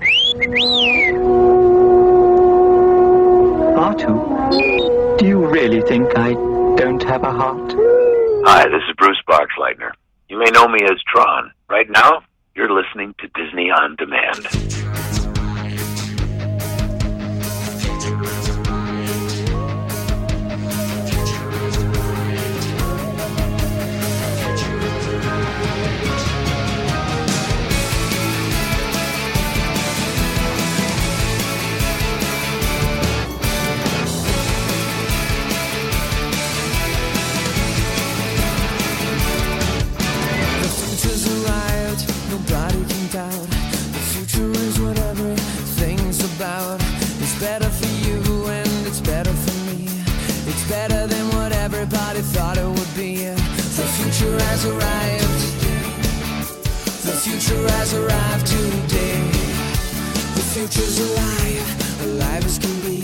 R2, do you really think I don't have a heart? Hi, this is Bruce Boxleitner. You may know me as Tron. Right now, you're listening to Disney On Demand. Thought it would be. The future has arrived. The future has arrived today. The future's alive, alive as can be.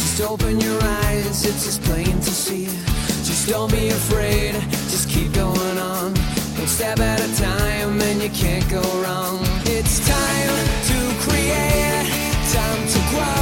Just open your eyes, it's as plain to see. Just don't be afraid, just keep going on. One step at a time, and you can't go wrong. It's time to create, time to grow.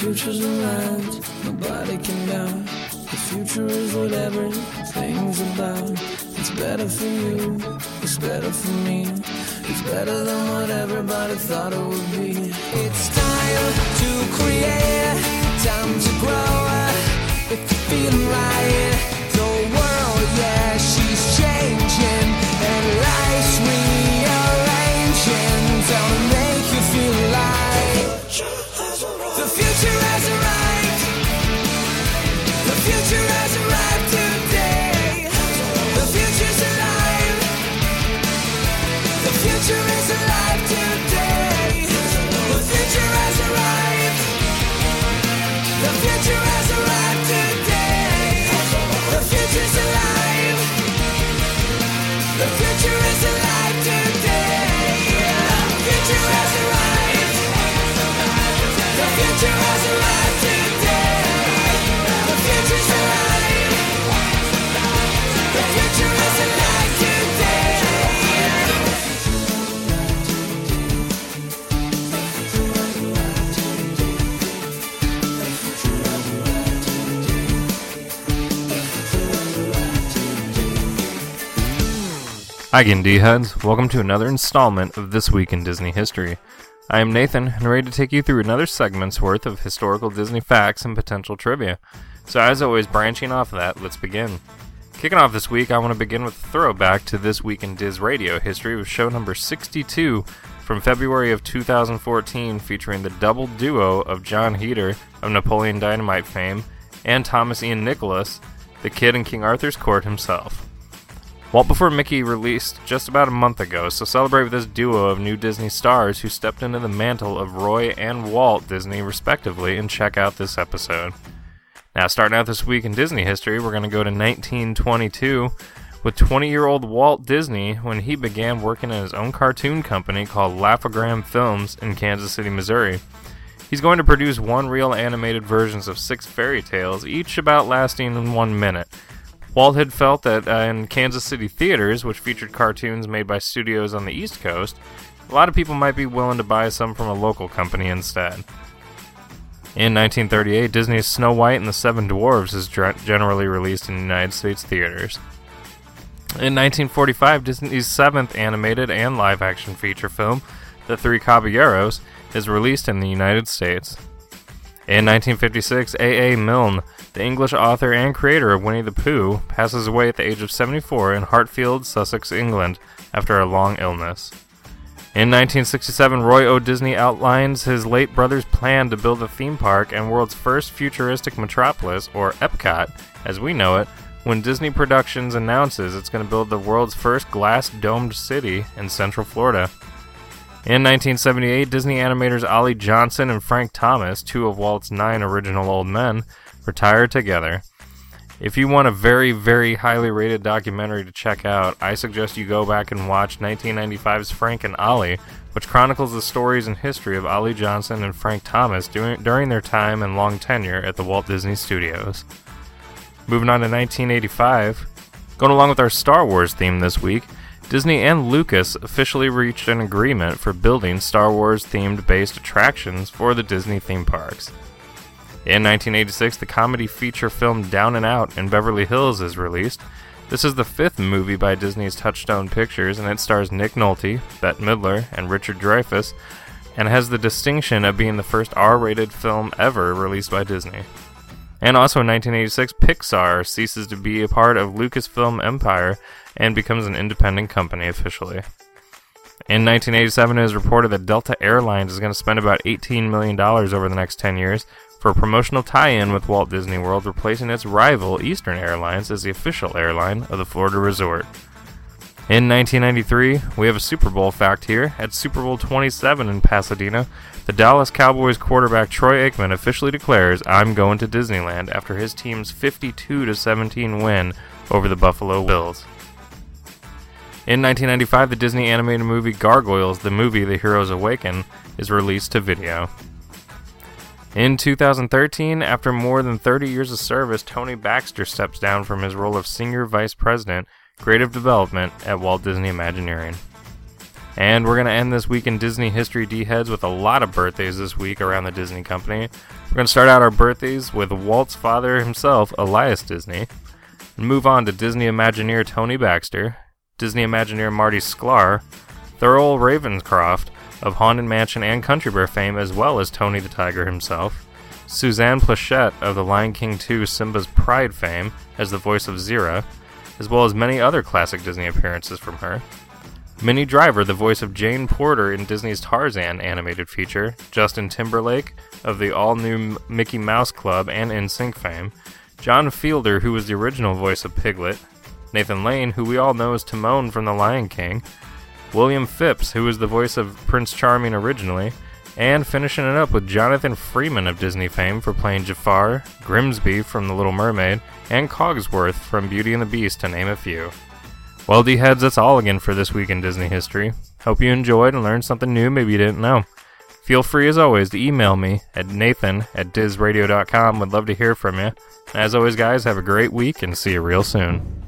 Future's arrived, nobody can doubt. The future is whatever things about. It's better for you, it's better for me. It's better than what everybody thought it would be. It's time to create, time to grow. If you're feeling right, Hi again, D-Heads. Welcome to another installment of This Week in Disney History. I am Nathan, and ready to take you through another segment's worth of historical Disney facts and potential trivia. So as always, branching off of that, let's begin. Kicking off this week, I want to begin with a throwback to This Week in Diz Radio history with show number 62 from February of 2014 featuring the double duo of Jon Heder of Napoleon Dynamite fame and Thomas Ian Nicholas, the kid in King Arthur's court himself. Walt Before Mickey released just about a month ago, so celebrate with this duo of new Disney stars who stepped into the mantle of Roy and Walt Disney, respectively, and check out this episode. Now, starting out this week in Disney history, we're going to go to 1922 with 20 year old Walt Disney when he began working at his own cartoon company called Laugh-O-Gram Films in Kansas City, Missouri. He's going to produce one reel animated versions of six fairy tales, each about lasting one minute. Walt had felt that uh, in Kansas City theaters, which featured cartoons made by studios on the East Coast, a lot of people might be willing to buy some from a local company instead. In 1938, Disney's Snow White and the Seven Dwarfs is generally released in United States theaters. In 1945, Disney's seventh animated and live action feature film, The Three Caballeros, is released in the United States. In 1956, A. A. Milne, the English author and creator of Winnie the Pooh, passes away at the age of 74 in Hartfield, Sussex, England, after a long illness. In 1967, Roy O. Disney outlines his late brother's plan to build a theme park and world's first futuristic metropolis, or Epcot, as we know it, when Disney Productions announces it's going to build the world's first glass domed city in Central Florida. In 1978, Disney animators Ollie Johnston and Frank Thomas, two of Walt's nine original old men, retired together. If you want a very, very highly rated documentary to check out, I suggest you go back and watch 1995's Frank and Ollie, which chronicles the stories and history of Ollie Johnston and Frank Thomas during, during their time and long tenure at the Walt Disney Studios. Moving on to 1985, going along with our Star Wars theme this week, Disney and Lucas officially reached an agreement for building Star Wars themed based attractions for the Disney theme parks. In 1986, the comedy feature film Down and Out in Beverly Hills is released. This is the fifth movie by Disney's Touchstone Pictures, and it stars Nick Nolte, Bette Midler, and Richard Dreyfuss, and has the distinction of being the first R rated film ever released by Disney. And also in 1986, Pixar ceases to be a part of Lucasfilm Empire and becomes an independent company officially. In 1987, it is reported that Delta Airlines is going to spend about $18 million over the next 10 years for a promotional tie in with Walt Disney World, replacing its rival Eastern Airlines as the official airline of the Florida resort. In 1993, we have a Super Bowl fact here. At Super Bowl 27 in Pasadena, the Dallas Cowboys quarterback Troy Aikman officially declares, "I'm going to Disneyland" after his team's 52 17 win over the Buffalo Bills. In 1995, the Disney animated movie Gargoyles, the movie The Heroes Awaken, is released to video. In 2013, after more than 30 years of service, Tony Baxter steps down from his role of Senior Vice President, Creative Development at Walt Disney Imagineering. And we're going to end this week in Disney History D Heads with a lot of birthdays this week around the Disney Company. We're going to start out our birthdays with Walt's father himself, Elias Disney, and move on to Disney Imagineer Tony Baxter, Disney Imagineer Marty Sklar, Thurl Ravenscroft of Haunted Mansion and Country Bear fame, as well as Tony the Tiger himself, Suzanne Pleshette of The Lion King 2 Simba's Pride fame as the voice of Zira, as well as many other classic Disney appearances from her. Minnie Driver, the voice of Jane Porter in Disney's Tarzan animated feature, Justin Timberlake of the all new Mickey Mouse Club and NSYNC fame, John Fiedler, who was the original voice of Piglet, Nathan Lane, who we all know as Timon from The Lion King, William Phipps, who was the voice of Prince Charming originally, and finishing it up with Jonathan Freeman of Disney fame for playing Jafar, Grimsby from The Little Mermaid, and Cogsworth from Beauty and the Beast, to name a few. Well, D heads, that's all again for this week in Disney history. Hope you enjoyed and learned something new maybe you didn't know. Feel free, as always, to email me at nathan at dizradio.com. Would love to hear from you. As always, guys, have a great week and see you real soon.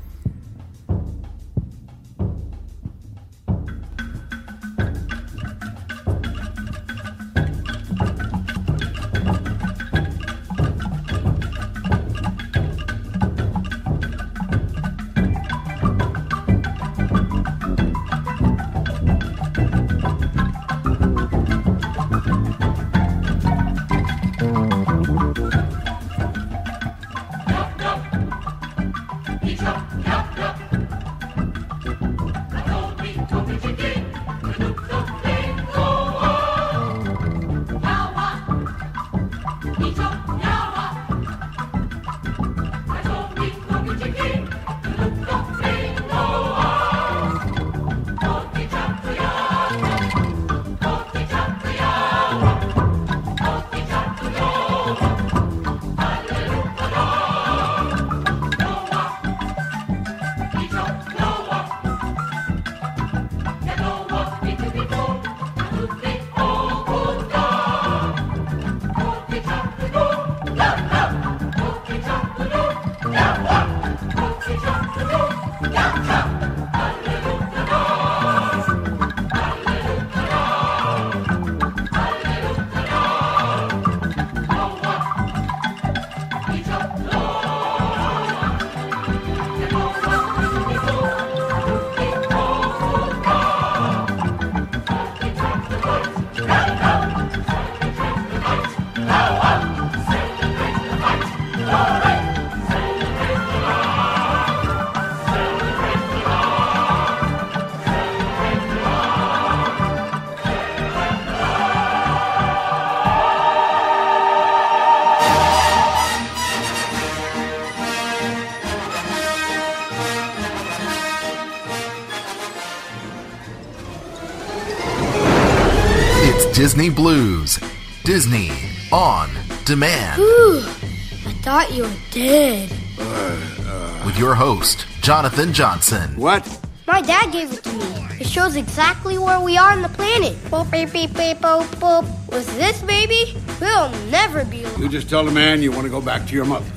Disney Blu's. Disney on demand. Whew, I thought you were dead. With your host, Jonathan Johnson. What? My dad gave it to me. It shows exactly where we are on the planet. Boop, beep, beep, beep, boop, boop. With this baby, we'll never be alone. You just tell the man you want to go back to your mother.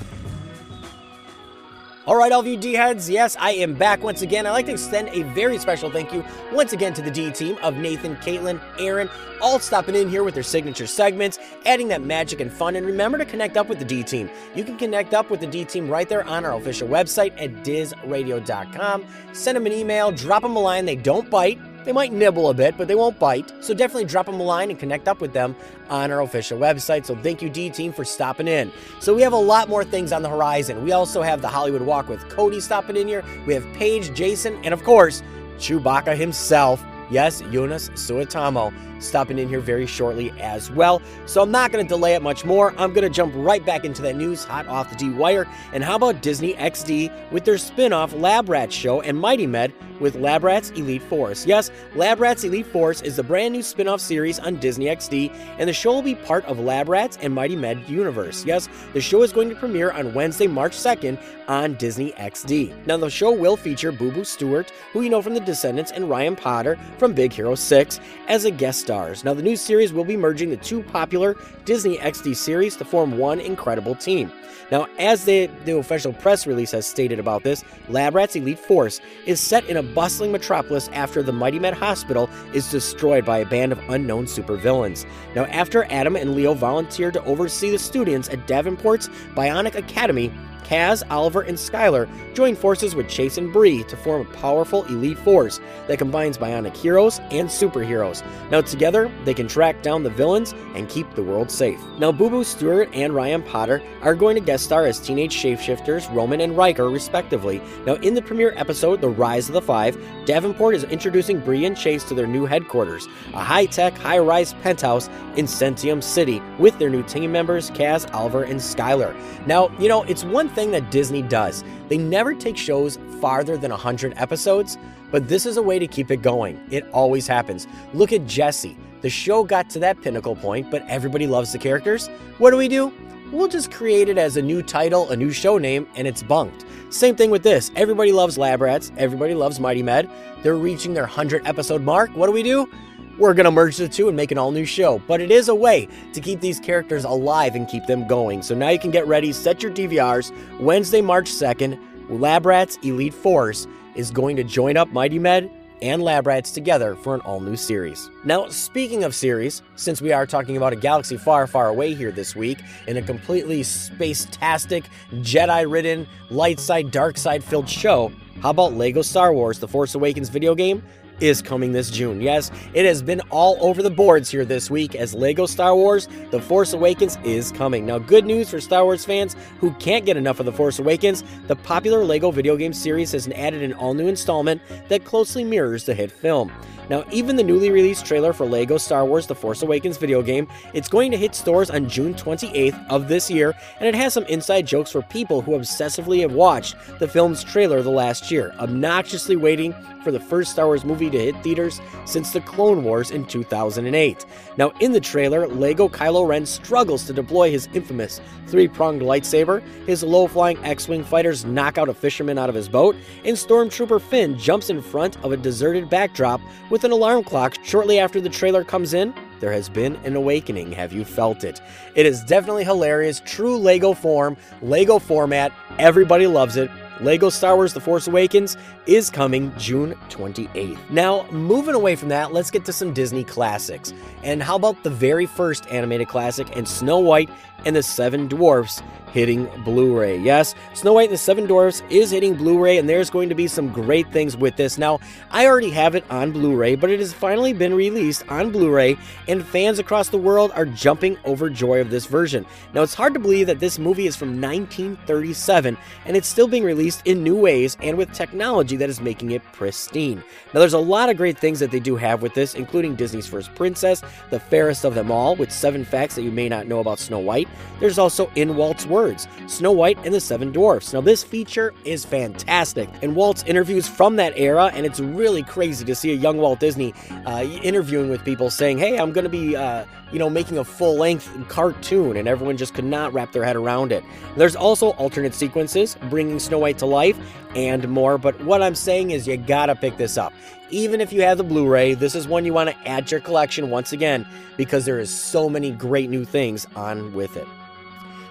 All right, all of you D heads, yes, I am back once again. I'd like to extend a very special thank you once again to the D team of Nathan, Caitlin, Aaron, all stopping in here with their signature segments, adding that magic and fun. And remember to connect up with the D team. You can connect up with the D team right there on our official website at dizradio.com. Send them an email, drop them a line. They don't bite. They might nibble a bit, but they won't bite. So definitely drop them a line and connect up with them on our official website. So thank you, D Team, for stopping in. So we have a lot more things on the horizon. We also have the Hollywood Walk with Cody stopping in here. We have Paige, Jason, and of course, Chewbacca himself. Yes, Joonas Suotamo stopping in here very shortly as well. So I'm not going to delay it much more. I'm going to jump right back into that news hot off the D wire. And how about Disney XD with their spin off Lab Rats show and Mighty Med with Lab Rats Elite Force? Yes, Lab Rats Elite Force is the brand new spin off series on Disney XD, and the show will be part of Lab Rats and Mighty Med universe. Yes, the show is going to premiere on Wednesday, March 2nd on Disney XD. Now, the show will feature Boo Boo Stewart, who you know from The Descendants, and Ryan Potter, from Big Hero 6 as a guest stars. Now, the new series will be merging the two popular Disney XD series to form one incredible team. Now, as the, the official press release has stated about this, Lab Rats Elite Force is set in a bustling metropolis after the Mighty Med Hospital is destroyed by a band of unknown supervillains. Now, after Adam and Leo volunteered to oversee the students at Davenport's Bionic Academy, Kaz, Oliver, and Skylar join forces with Chase and Bree to form a powerful elite force that combines bionic heroes and superheroes. Now, together, they can track down the villains and keep the world safe. Now, Boo Boo Stewart and Ryan Potter are going to guest star as teenage shapeshifters Roman and Riker, respectively. Now, in the premiere episode, The Rise of the Five, Davenport is introducing Bree and Chase to their new headquarters, a high tech, high rise penthouse in Centium City, with their new team members, Kaz, Oliver, and Skylar. Now, you know, it's one thing that Disney does. They never take shows farther than 100 episodes, but this is a way to keep it going. It always happens. Look at Jesse. The show got to that pinnacle point, but everybody loves the characters. What do we do? We'll just create it as a new title, a new show name, and it's bunked. Same thing with this. Everybody loves Lab Rats. Everybody loves Mighty Med. They're reaching their 100 episode mark. What do we do? We're going to merge the two and make an all new show. But it is a way to keep these characters alive and keep them going. So now you can get ready, set your DVRs. Wednesday, March 2nd, Lab Rats Elite Force is going to join up Mighty Med and Lab Rats together for an all new series. Now, speaking of series, since we are talking about a galaxy far, far away here this week in a completely space tastic, Jedi ridden, light side, dark side filled show, how about Lego Star Wars The Force Awakens video game? Is coming this June. Yes, it has been all over the boards here this week as Lego Star Wars The Force Awakens is coming. Now, good news for Star Wars fans who can't get enough of The Force Awakens, the popular Lego video game series has added an all new installment that closely mirrors the hit film. Now, even the newly released trailer for LEGO Star Wars The Force Awakens video game, it's going to hit stores on June 28th of this year, and it has some inside jokes for people who obsessively have watched the film's trailer the last year, obnoxiously waiting for the first Star Wars movie to hit theaters since the Clone Wars in 2008. Now, in the trailer, Lego Kylo Ren struggles to deploy his infamous three pronged lightsaber, his low flying X Wing fighters knock out a fisherman out of his boat, and Stormtrooper Finn jumps in front of a deserted backdrop with an alarm clock shortly after the trailer comes in. There has been an awakening. Have you felt it? It is definitely hilarious. True Lego form, Lego format. Everybody loves it. Lego Star Wars The Force Awakens is coming June 28th. Now, moving away from that, let's get to some Disney classics. And how about the very first animated classic and Snow White and the Seven Dwarfs hitting Blu ray. Yes, Snow White and the Seven Dwarfs is hitting Blu ray, and there's going to be some great things with this. Now, I already have it on Blu ray, but it has finally been released on Blu ray, and fans across the world are jumping over joy of this version. Now, it's hard to believe that this movie is from 1937, and it's still being released in new ways and with technology that is making it pristine. Now, there's a lot of great things that they do have with this, including Disney's First Princess, the fairest of them all, with seven facts that you may not know about Snow White. There's also In Walt's Words, Snow White and the Seven Dwarfs. Now, this feature is fantastic, and Walt's interviews from that era, and it's really crazy to see a young Walt Disney uh, interviewing with people saying, Hey, I'm going to be, uh, you know, making a full length cartoon, and everyone just could not wrap their head around it. There's also alternate sequences, bringing Snow White to life, and more, but what I'm saying is you gotta pick this up. Even if you have the Blu ray, this is one you want to add to your collection once again because there is so many great new things on with it.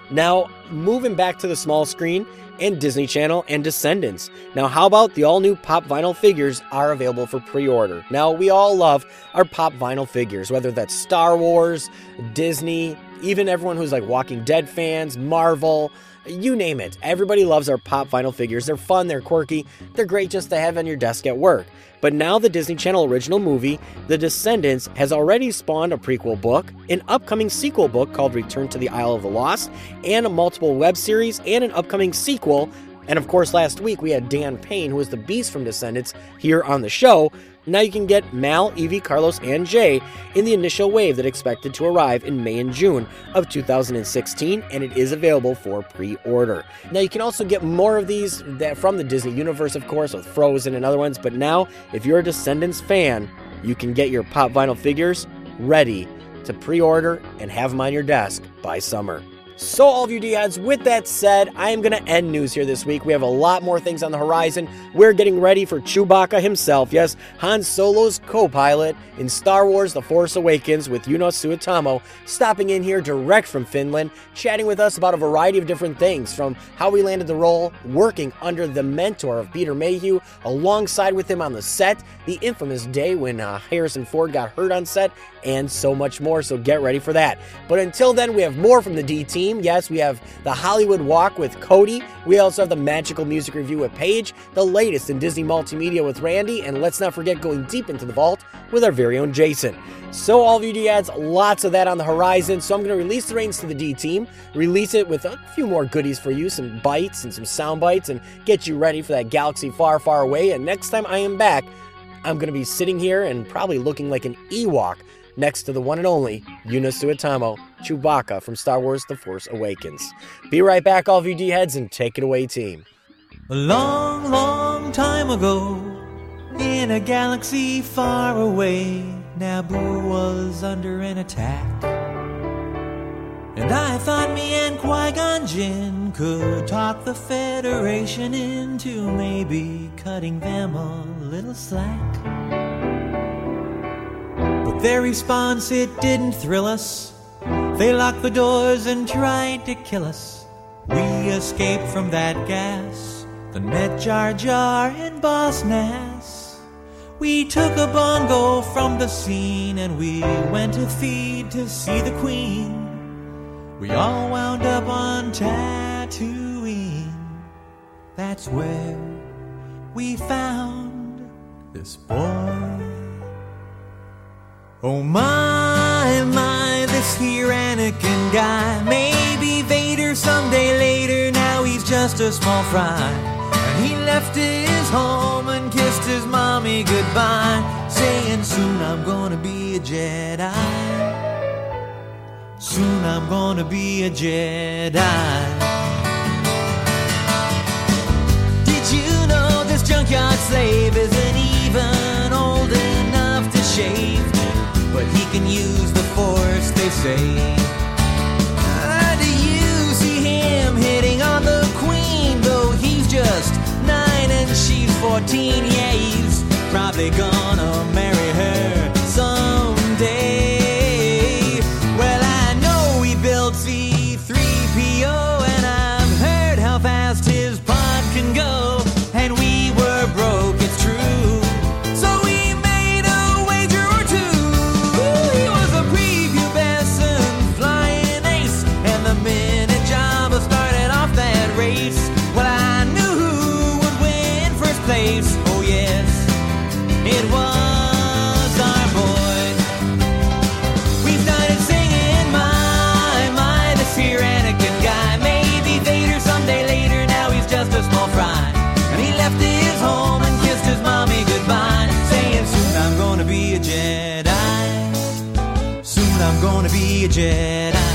Now, moving back to the small screen and Disney Channel and Descendants. Now, how about the all new pop vinyl figures are available for pre order? Now, we all love our pop vinyl figures, whether that's Star Wars, Disney, even everyone who's like Walking Dead fans, Marvel, you name it. Everybody loves our pop vinyl figures. They're fun, they're quirky, they're great just to have on your desk at work. But now the Disney Channel original movie, The Descendants, has already spawned a prequel book, an upcoming sequel book called Return to the Isle of the Lost, and a multiple web series and an upcoming sequel. And of course, last week we had Dan Payne, who is the Beast from Descendants, here on the show. Now you can get Mal, Evie, Carlos, and Jay in the initial wave that expected to arrive in May and June of 2016, and it is available for pre-order. Now you can also get more of these from the Disney universe, of course, with Frozen and other ones. But now, if you're a Descendants fan, you can get your pop vinyl figures ready to pre-order and have them on your desk by summer. So, all of you D-heads, with that said, I am going to end news here this week. We have a lot more things on the horizon. We're getting ready for Chewbacca himself, yes, Han Solo's co-pilot in Star Wars The Force Awakens with Joonas Suotamo, stopping in here direct from Finland, chatting with us about a variety of different things, from how we landed the role, working under the mentor of Peter Mayhew, alongside with him on the set, the infamous day when uh, Harrison Ford got hurt on set, and so much more, so get ready for that. But until then, we have more from the D team. Yes, we have the Hollywood Walk with Cody. We also have the Magical Music Review with Paige, the latest in Disney Multimedia with Randy, and let's not forget going deep into the vault with our very own Jason. So, all of you D-ads, lots of that on the horizon. So, I'm going to release the reins to the D team, release it with a few more goodies for you, some bites and some sound bites, and get you ready for that galaxy far, far away. And next time I am back, I'm going to be sitting here and probably looking like an Ewok next to the one and only Joonas Suotamo, Chewbacca from Star Wars The Force Awakens. Be right back, all of you D heads, and take it away, team. A long, long time ago, in a galaxy far away, Naboo was under an attack. And I thought me and Qui Gon Jinn could talk the Federation into maybe cutting them a little slack. But their response, it didn't thrill us. They locked the doors and tried to kill us. We escaped from that gas, then met Jar Jar and Boss Nass. We took a bongo from the scene and we went to feed to see the Queen. We all wound up on Tatooine. That's where we found this boy. Oh my, my, this here Anakin guy. Maybe Vader someday later, now he's just a small fry. And he left his home and kissed his mommy goodbye, saying, Soon I'm gonna be a Jedi. Soon I'm gonna be a Jedi. Did you know this junkyard slave isn't even old enough to shave? But he can use the force, they say. Ah, do you see him hitting on the queen? Though he's just nine and she's 14. Yeah, he's probably gonna marry Gonna be a Jedi.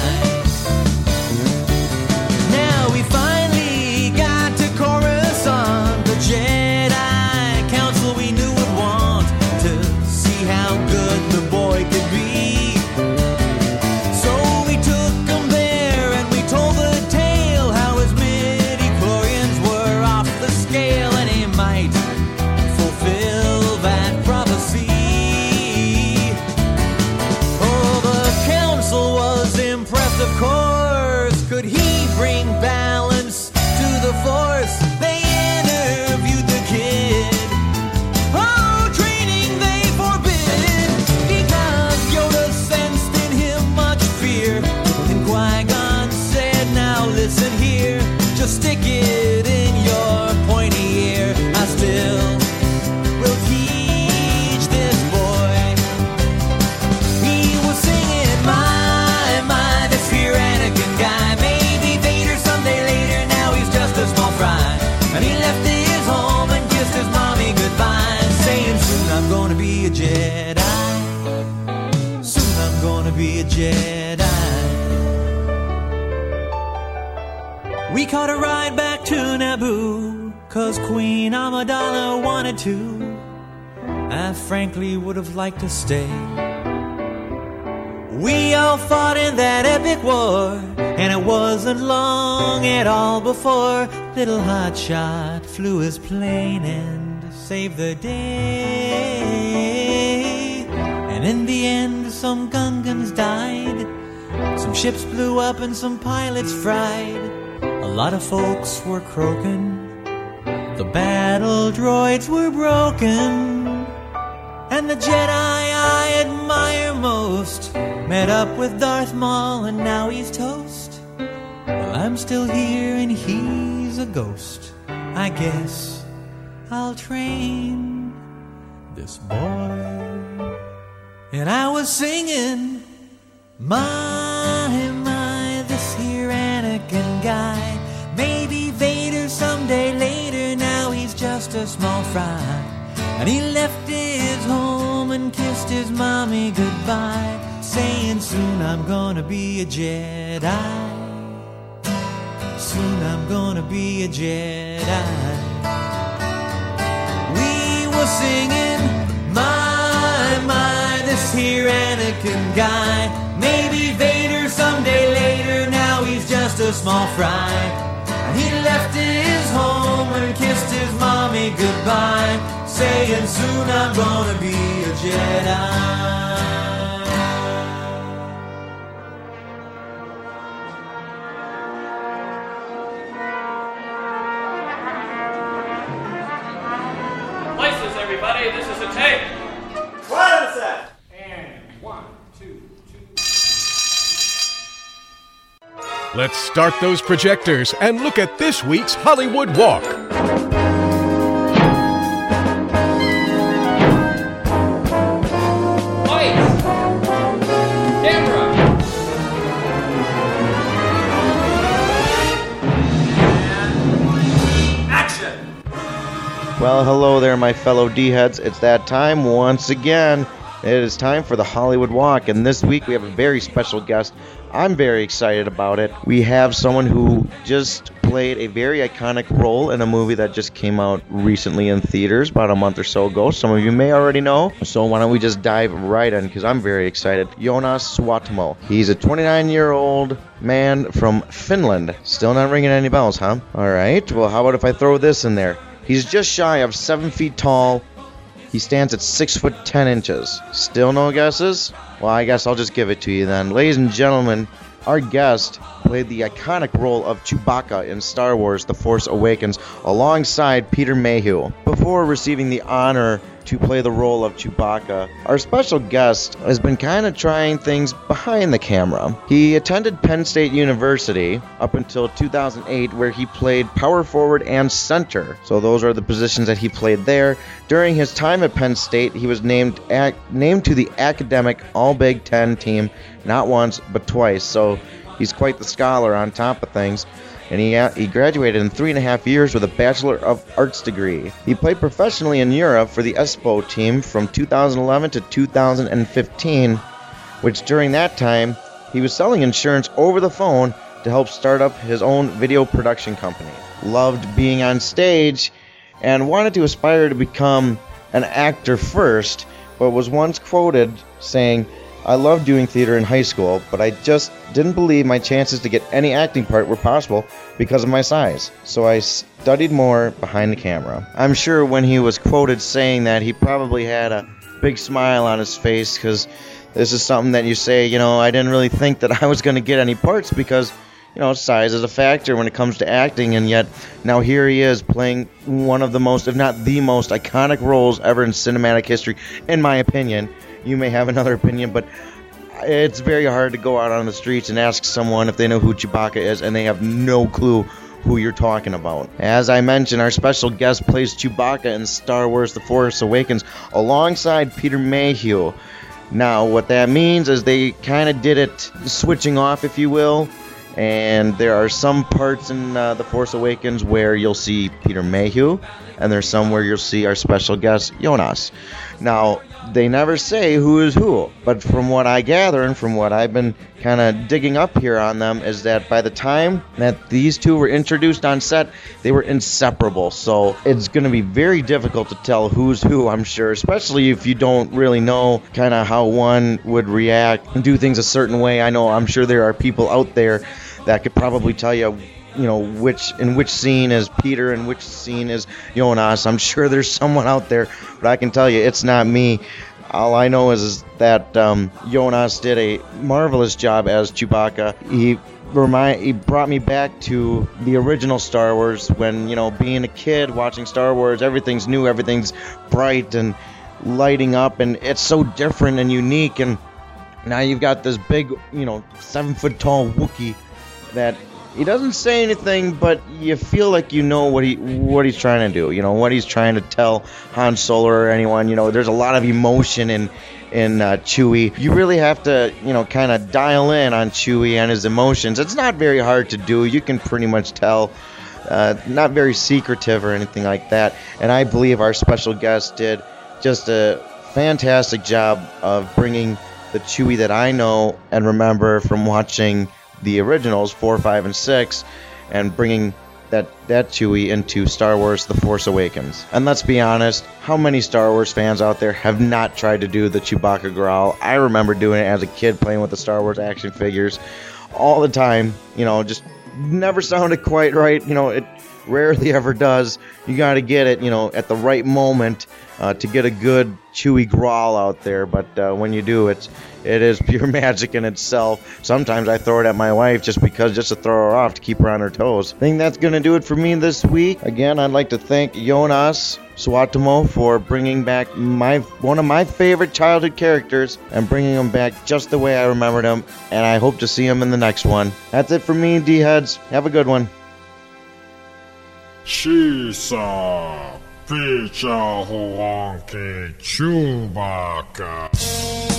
Wanted to. I frankly would have liked to stay. We all fought in that epic war, and it wasn't long at all before little hotshot flew his plane and saved the day. And in the end, some Gungans died, some ships blew up, and some pilots fried. A lot of folks were croaking. The battle droids were broken. And the Jedi I admire most met up with Darth Maul and now he's toast. Well, I'm still here and he's a ghost. I guess I'll train this boy. And I was singing, My, a small fry. And he left his home and kissed his mommy goodbye, saying, Soon I'm gonna be a Jedi. Soon I'm gonna be a Jedi. We were singing, My, my, this here Anakin guy. Maybe Vader someday later, now he's just a small fry. And he left home and kissed his mommy goodbye, saying, Soon I'm gonna be a Jedi. Let's start those projectors and look at this week's Hollywood Walk. Well, hello there, my fellow D heads. It's that time once again. It is time for the Hollywood Walk, and this week we have a very special guest. I'm very excited about it. We have someone who just played a very iconic role in a movie that just came out recently in theaters about a month or so ago. Some of you may already know. So why don't we just dive right in because I'm very excited. Joonas Suotamo. He's a 29 year old man from Finland. Still not ringing any bells, huh? All right. Well, how about if I throw this in there? He's just shy of seven feet tall. He stands at six foot ten inches. Still no guesses? Well, I guess I'll just give it to you then. Ladies and gentlemen, our guest played the iconic role of Chewbacca in Star Wars The Force Awakens alongside Peter Mayhew. Before receiving the honor to play the role of Chewbacca, our special guest has been kind of trying things behind the camera. He attended Penn State University up until 2008, where he played power forward and center. So those are the positions that he played there. During his time at Penn State, he was named ac- named to the academic All Big Ten team not once but twice. So he's quite the scholar on top of things and he, uh, he graduated in three and a half years with a Bachelor of Arts degree. He played professionally in Europe for the Espoo team from 2011 to 2015, which during that time he was selling insurance over the phone to help start up his own video production company. Loved being on stage and wanted to aspire to become an actor first, but was once quoted saying, I loved doing theater in high school, but I just didn't believe my chances to get any acting part were possible because of my size. So I studied more behind the camera. I'm sure when he was quoted saying that, he probably had a big smile on his face because this is something that you say, you know, I didn't really think that I was going to get any parts because, you know, size is a factor when it comes to acting, and yet now here he is playing one of the most, if not the most, iconic roles ever in cinematic history, in my opinion. You may have another opinion, but it's very hard to go out on the streets and ask someone if they know who Chewbacca is and they have no clue who you're talking about. As I mentioned, our special guest plays Chewbacca in Star Wars The Force Awakens alongside Peter Mayhew. Now, what that means is they kind of did it switching off, if you will. And there are some parts in uh, The Force Awakens where you'll see Peter Mayhew, and there's some where you'll see our special guest, Joonas. Now, they never say who is who. But from what I gather and from what I've been kind of digging up here on them is that by the time that these two were introduced on set, they were inseparable. So it's going to be very difficult to tell who's who, I'm sure, especially if you don't really know kind of how one would react and do things a certain way. I know I'm sure there are people out there that could probably tell you you know which in which scene is Peter and which scene is Joonas. I'm sure there's someone out there, but I can tell you it's not me. All I know is, is that um, Joonas did a marvelous job as Chewbacca. He remind he brought me back to the original Star Wars when you know being a kid watching Star Wars, everything's new, everything's bright and lighting up, and it's so different and unique. And now you've got this big, you know, seven foot tall Wookiee that he doesn't say anything, but you feel like you know what he what he's trying to do. You know what he's trying to tell Han Solo or anyone. You know, there's a lot of emotion in in uh, Chewie. You really have to, you know, kind of dial in on Chewie and his emotions. It's not very hard to do. You can pretty much tell. Uh, not very secretive or anything like that. And I believe our special guest did just a fantastic job of bringing the Chewie that I know and remember from watching the originals four, five, and six, and bringing that that Chewie into Star Wars: The Force Awakens. And let's be honest, how many Star Wars fans out there have not tried to do the Chewbacca growl? I remember doing it as a kid, playing with the Star Wars action figures, all the time. You know, just never sounded quite right. You know, it rarely *laughs* ever does. You got to get it, you know, at the right moment uh, to get a good chewy growl out there. But uh, when you do, it's it is *laughs* pure magic in itself. Sometimes I throw it at my wife just because, just to throw her off, to keep her on her toes. I think that's to do it for me this week. Again, I'd like to thank Joonas Suotamo for bringing back my one of my favorite childhood characters and bringing him back just the way I remembered him. And I hope to see him in the next one. That's it for me, D-heads. Have a good one. Shisa, Picha Huanke, Chewbacca.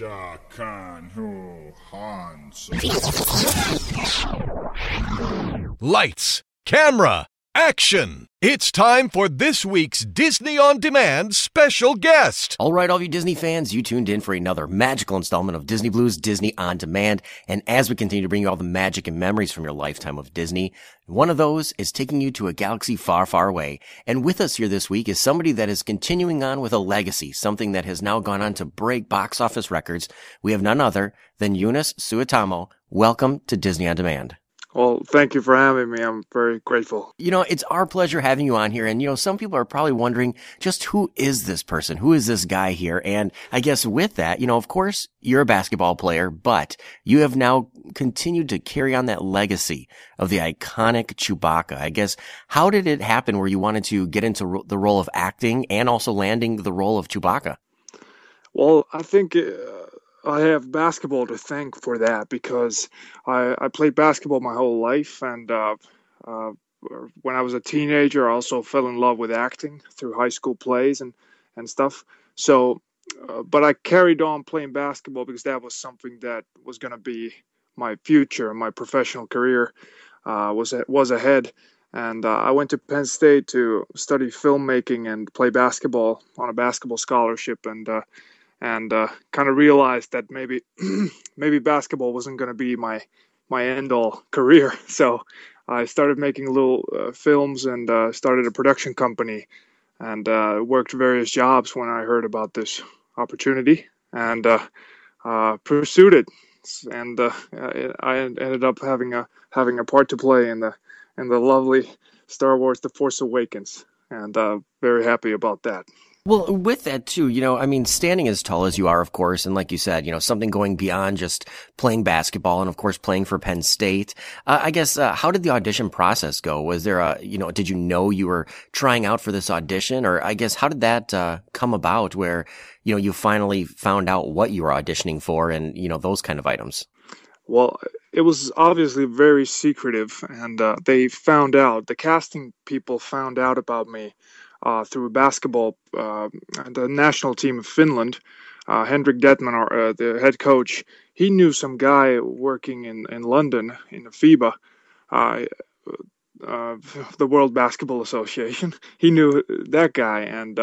Kanhu Hanso. Lights, camera, action! It's time for this week's Disney On Demand special guest. All right, all you Disney fans, you tuned in for another magical installment of Disney Blu's Disney On Demand. And as we continue to bring you all the magic and memories from your lifetime of Disney, one of those is taking you to a galaxy far, far away. And with us here this week is somebody that is continuing on with a legacy, something that has now gone on to break box office records. We have none other than Joonas Suotamo. Welcome to Disney On Demand. Well, thank you for having me. I'm very grateful. You know, it's our pleasure having you on here. And, you know, some people are probably wondering just who is this person? Who is this guy here? And I guess with that, you know, of course, you're a basketball player, but you have now continued to carry on that legacy of the iconic Chewbacca. I guess, how did it happen where you wanted to get into the role of acting and also landing the role of Chewbacca? Well, I think uh, I have basketball to thank for that because I, I played basketball my whole life. And uh, uh, when I was a teenager, I also fell in love with acting through high school plays and, and stuff. So, uh, but I carried on playing basketball because that was something that was going to be my future, my professional career uh, was was ahead. And uh, I went to Penn State to study filmmaking and play basketball on a basketball scholarship. And uh, and uh, kind of realized that maybe *clears throat* maybe basketball wasn't going to be my my end all career. *laughs* So I started making little uh, films and uh, started a production company and uh, worked various jobs when I heard about this opportunity and uh, uh, pursued it. And I ended up having a having a part to play in the in the lovely Star Wars: The Force Awakens, and very happy about that. Well, with that too, you know, I mean, standing as tall as you are, of course, and like you said, you know, something going beyond just playing basketball and of course playing for Penn State. Uh, I guess, uh, how did the audition process go? Was there a, you know, did you know you were trying out for this audition or I guess how did that, uh, come about where, you know, you finally found out what you were auditioning for and, you know, those kind of items? Well, it was obviously very secretive and, uh, they found out, the casting people found out about me uh, through basketball, uh, the national team of Finland. Uh, Henrik Dettmann, our, uh, the head coach, he knew some guy working in, in London in the FIBA, the World Basketball Association. *laughs* He knew that guy, and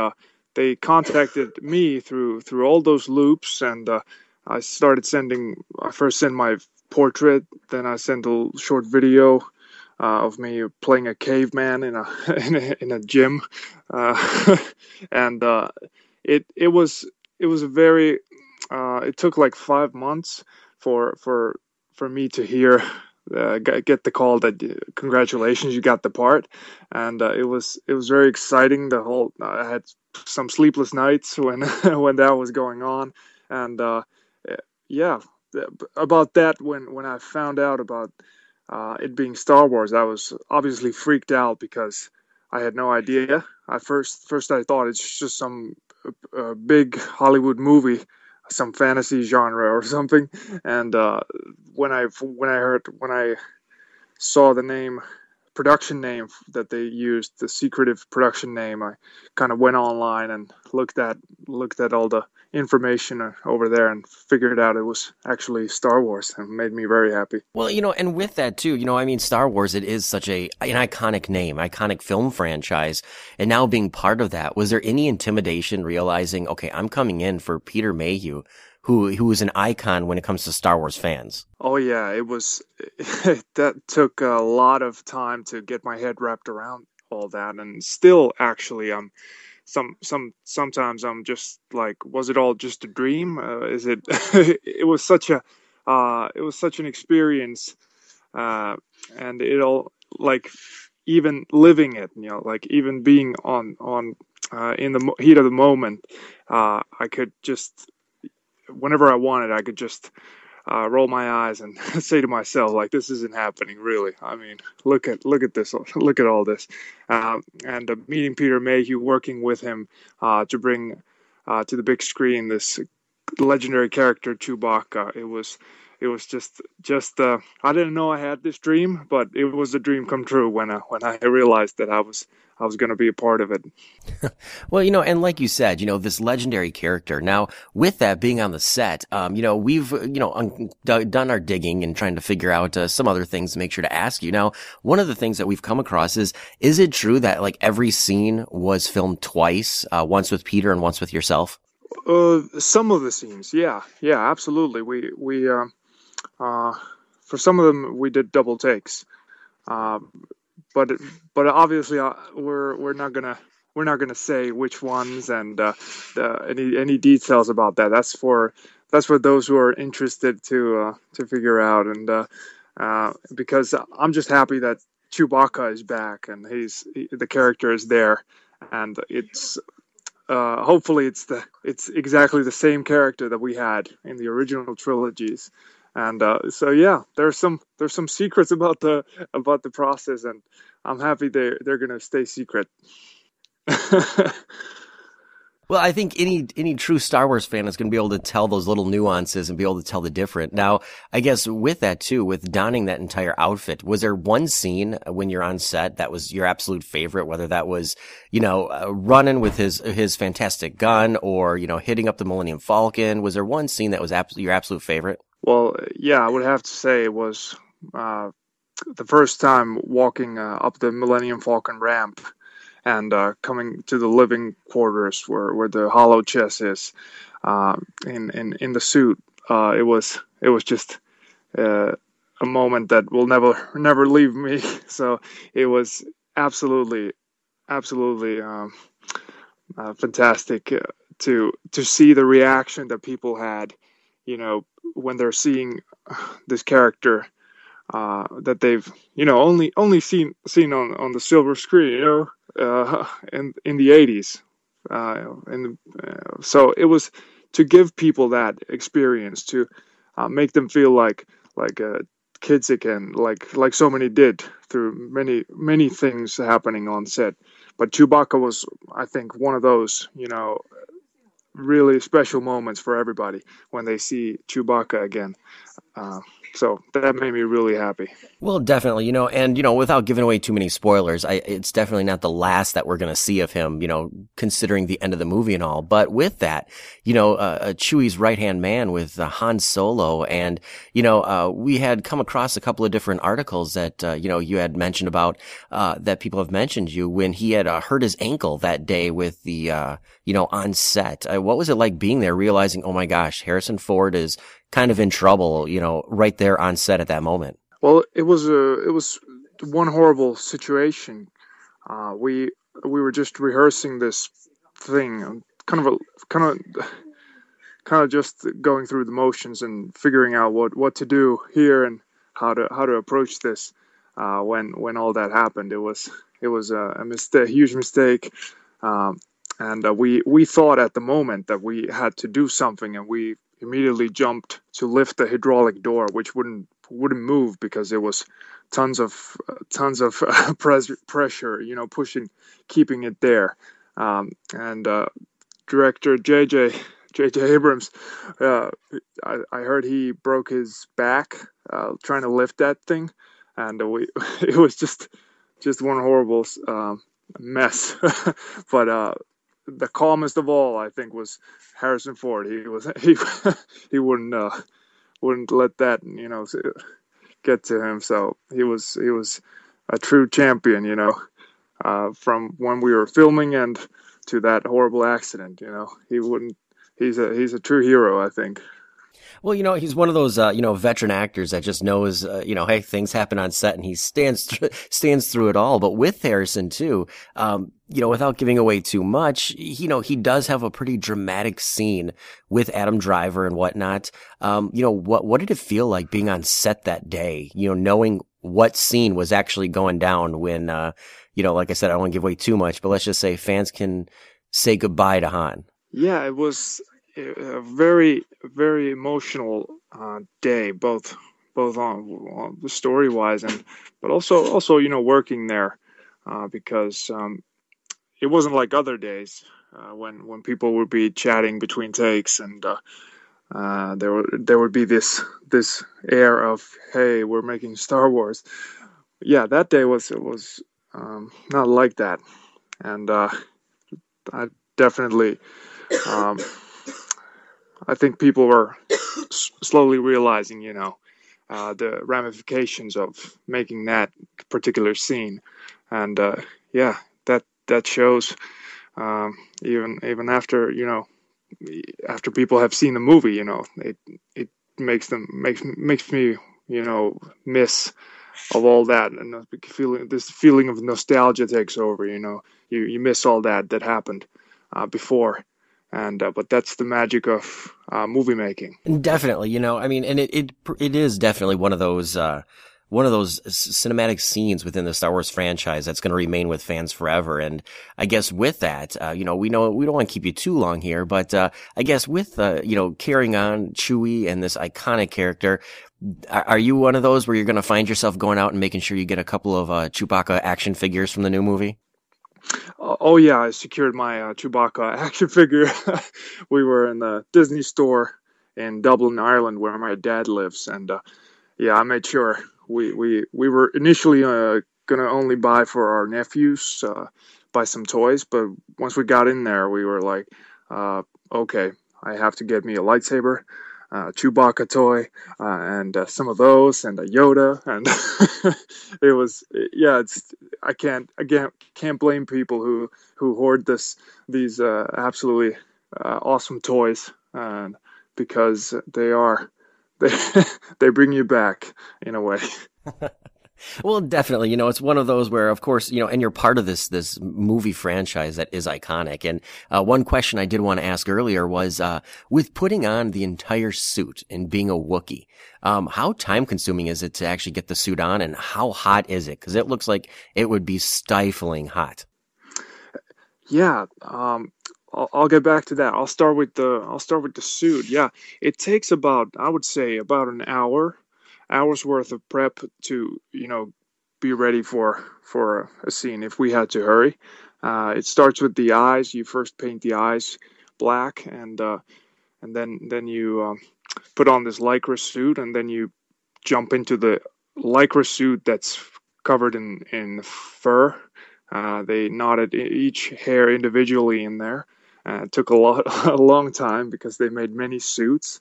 they contacted me through through all those loops, and I started sending. I first sent my portrait, then I sent a short video uh, of me playing a caveman in a *laughs* in a, in a gym, uh, *laughs* and uh, it it was it was a very uh, it took like five months for for for me to hear uh, get the call that uh, congratulations you got the part. And it was it was very exciting the whole i had some sleepless nights when *laughs* when that was going on. And yeah about that when when i found out about uh, it being Star Wars, I was obviously freaked out because I had no idea. I first first I thought it's just some uh, big Hollywood movie, some fantasy genre or *laughs* something. And uh, when I when I heard when I saw the name production name that they used, the secretive production name, I kind of went online and looked at looked at all the information uh, over there and figured out it was actually Star Wars and made me very happy. Well, you know, and with that too, you know, I mean, Star Wars, it is such a, an iconic name, iconic film franchise. And now being part of that, was there any intimidation realizing, okay, I'm coming in for Peter Mayhew, who, who is an icon when it comes to Star Wars fans? Oh yeah, it was, *laughs* that took a lot of time to get my head wrapped around all that. And still actually, I'm, some some sometimes I'm just like, was it all just a dream? Uh, is it? *laughs* it was such a uh, it was such an experience, uh, and it all like even living it, you know, like even being on on uh, in the heat of the moment, uh, I could just whenever I wanted, I could just uh, roll my eyes and *laughs* say to myself, like, this isn't happening, really. I mean, look at look at this, *laughs* look at all this, uh, and uh, meeting Peter Mayhew, working with him uh, to bring uh, to the big screen this legendary character Chewbacca. It was it was just just uh, I didn't know I had this dream, but it was a dream come true when I when I realized that I was I was going to be a part of it. *laughs* well, you know, and like you said, you know, this legendary character. Now, with that being on the set, um, you know, we've you know un- d- done our digging and trying to figure out uh, some other things to make sure to ask you. Now, one of the things that we've come across is is it true that like every scene was filmed twice, uh, once with Peter and once with yourself? Uh, some of the scenes, yeah, yeah, absolutely. We we. Uh uh, for some of them, we did double takes, uh, but but obviously uh, we're we're not gonna we're not gonna say which ones and uh, the, any any details about that. That's for that's for those who are interested to uh, to figure out. And because I'm just happy that Chewbacca is back and he's he, the character is there, and it's uh, hopefully it's the it's exactly the same character that we had in the original trilogies and uh, so yeah there's some there's some secrets about the about the process and i'm happy they they're gonna stay secret. *laughs* Well i think any any true star wars fan is going to be able to tell those little nuances and be able to tell the different. Now i guess with that too with donning that entire outfit was there one scene when you're on set that was your absolute favorite whether that was you know uh, running with his his fantastic gun or you know hitting up the millennium falcon? Was there one scene that was your absolute favorite well, yeah, I would have to say it was uh, the first time walking uh, up the Millennium Falcon ramp and uh, coming to the living quarters where, where the holochess is uh, in, in in the suit. Uh, it was it was just uh, a moment that will never never leave me. *laughs* So it was absolutely absolutely um, uh, fantastic to to see the reaction that people had. You know when they're seeing this character uh, that they've you know only only seen seen on on the silver screen. You know uh, *laughs* in in the 80s. Uh, and uh, so it was to give people that experience to uh, make them feel like like uh, kids again, like like so many did through many many things happening on set. But Chewbacca was, I think, one of those you know really special moments for everybody when they see Chewbacca again. Uh, so that made me really happy. Well, definitely, you know, and you know, without giving away too many spoilers, I, it's definitely not the last that we're going to see of him, you know, considering the end of the movie and all. But with that, you know, uh, uh, Chewie's right hand man with uh, Han Solo, and you know, uh, we had come across a couple of different articles that uh, you know you had mentioned about uh, that people have mentioned you when he had hurt his ankle that day with the you know on set. what was it like being there, realizing, oh my gosh, Harrison Ford is kind of in trouble, you know, right there on set at that moment? Well, it was a it was one horrible situation. Uh, we we were just rehearsing this thing, kind of a kind of kind of just going through the motions and figuring out what what to do here and how to how to approach this. Uh, when when all that happened, it was it was a, a mistake, huge mistake. Um, and uh, we we thought at the moment that we had to do something, and we immediately jumped to lift the hydraulic door, which wouldn't wouldn't move because there was tons of uh, *laughs* tons of uh, pressure, you know, pushing, keeping it there. Um, and uh, director JJ JJ *laughs* Abrams, uh, I, I, heard he broke his back uh, trying to lift that thing, and we *laughs* it was just just one horrible mess. but the calmest of all, I think, was Harrison Ford. He was *laughs* he he wouldn't uh, wouldn't let that you know get to him. So he was he was a true champion, you know, uh, from when we were filming and to that horrible accident. You know, he wouldn't. He's a he's a true hero, I think. Well, you know, he's one of those, uh, you know, veteran actors that just knows, uh, you know, hey, things happen on set and he stands, th- *laughs* stands through it all. But with Harrison too, um, you know, without giving away too much, you know, he does have a pretty dramatic scene with Adam Driver and whatnot. Um, you know, what, what did it feel like being on set that day? You know, knowing what scene was actually going down when, uh, you know, like I said, I don't want to give away too much, but let's just say fans can say goodbye to Han. Yeah, it was, a very very emotional uh, day, both both on, on the story wise and but also also you know working there uh, because um, it wasn't like other days uh, when when people would be chatting between takes and uh, uh, there would there would be this this air of hey we're making Star Wars. Yeah, that day was it was um, not like that, and uh, I definitely. Um, I think people were s- slowly realizing, you know, uh, the ramifications of making that particular scene, and uh, yeah, that that shows um, even even after you know after people have seen the movie, you know, it it makes them makes makes me you know miss of all that. And feeling this feeling of nostalgia takes over. You know, you you miss all that that happened uh, before and uh, but that's the magic of uh, movie making. Definitely, you know, I mean, and it it it is definitely one of those uh, one of those cinematic scenes within the Star Wars franchise that's going to remain with fans forever. And I guess with that, uh, you know, we know we don't want to keep you too long here, but uh, I guess with uh, you know carrying on Chewie and this iconic character. Are you one of those where you're going to find yourself going out and making sure you get a couple of uh, Chewbacca action figures from the new movie? Uh, oh yeah, I secured my uh, Chewbacca *laughs* action figure. *laughs* we were in the Disney store in Dublin, Ireland, where my dad lives, and uh, yeah, I made sure we we we were initially uh, gonna only buy for our nephews, uh, buy some toys, but once we got in there, we were like, uh, okay, I have to get me a lightsaber uh, Chewbacca toy uh, and uh, some of those and a Yoda and *laughs* it was yeah it's I can't again can't blame people who who hoard this these uh, absolutely uh, awesome toys and because they are they *laughs* they bring you back in a way. *laughs* Well, definitely. You know, it's one of those where, of course, you know, and you're part of this this movie franchise that is iconic. And uh, one question I did want to ask earlier was, uh, with putting on the entire suit and being a Wookiee, um, how time consuming is it to actually get the suit on, and how hot is it? Because it looks like it would be stifling hot. Yeah, um, I'll, I'll get back to that. I'll start with the I'll start with the suit. Yeah, it takes about I would say about an hour hours worth of prep to you know be ready for for a scene if we had to hurry. Uh, it starts with the eyes. You first paint the eyes black, and uh, and then then you um, put on this lycra suit, and then you jump into the lycra suit that's covered in in fur. Uh, they knotted each hair individually in there. Uh, it took a lot *laughs* a long time because they made many suits.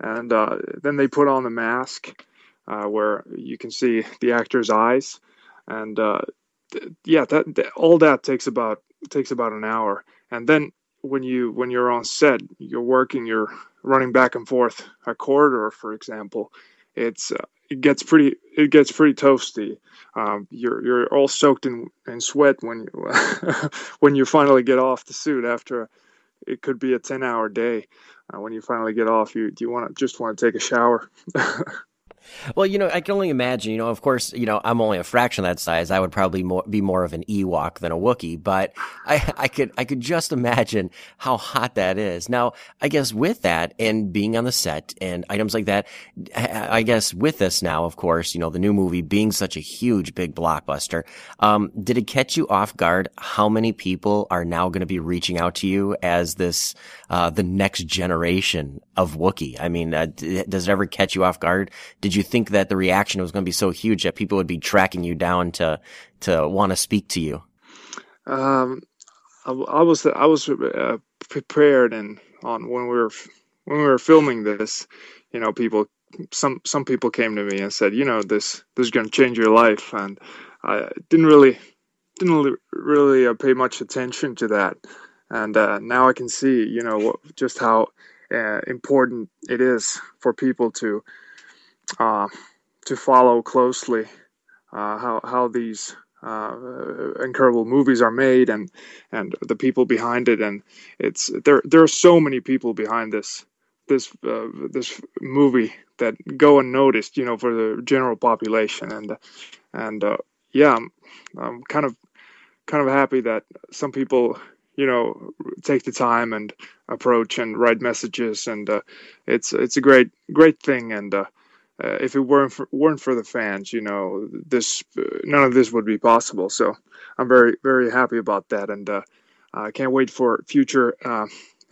And uh, then they put on the mask uh, where you can see the actor's eyes, and uh, th- yeah, that, that, all that takes about takes about an hour. And then when you when you're on set, you're working, you're running back and forth a corridor, for example. It's uh, it gets pretty it gets pretty toasty. Um, you're you're all soaked in, in sweat when you *laughs* when you finally get off the suit after it could be a 10 hour day. Uh, when you finally get off you do you want to just want to take a shower *laughs* Well, you know, I can only imagine. You know, of course, you know, I'm only a fraction of that size. I would probably more, be more of an Ewok than a Wookiee, but I, *laughs* I could, I could just imagine how hot that is. Now, I guess with that and being on the set and items like that, I guess with this now, of course, you know, the new movie being such a huge, big blockbuster, um, did it catch you off guard how many people are now going to be reaching out to you as this, uh, the next generation of Wookiee? I mean, uh, does it ever catch you off guard? Did you think that the reaction was going to be so huge that people would be tracking you down to to want to speak to you? Um, I, I was I was uh, prepared and on when we were when we were filming this, you know, people some some people came to me and said, you know, this this is going to change your life, and I didn't really didn't really uh, pay much attention to that, and uh, now I can see, you know, what, just how uh, important it is for people to uh, to follow closely uh, how how these uh, incredible movies are made and and the people behind it. And it's there there are so many people behind this this uh, this movie that go unnoticed you know for the general population. And and uh, yeah I'm, I'm kind of kind of happy that some people you know take the time and approach and write messages. And uh, it's it's a great great thing. And uh, uh, if it weren't for, weren't for the fans, you know, this uh, none of this would be possible. So I'm very very happy about that, and uh, I can't wait for future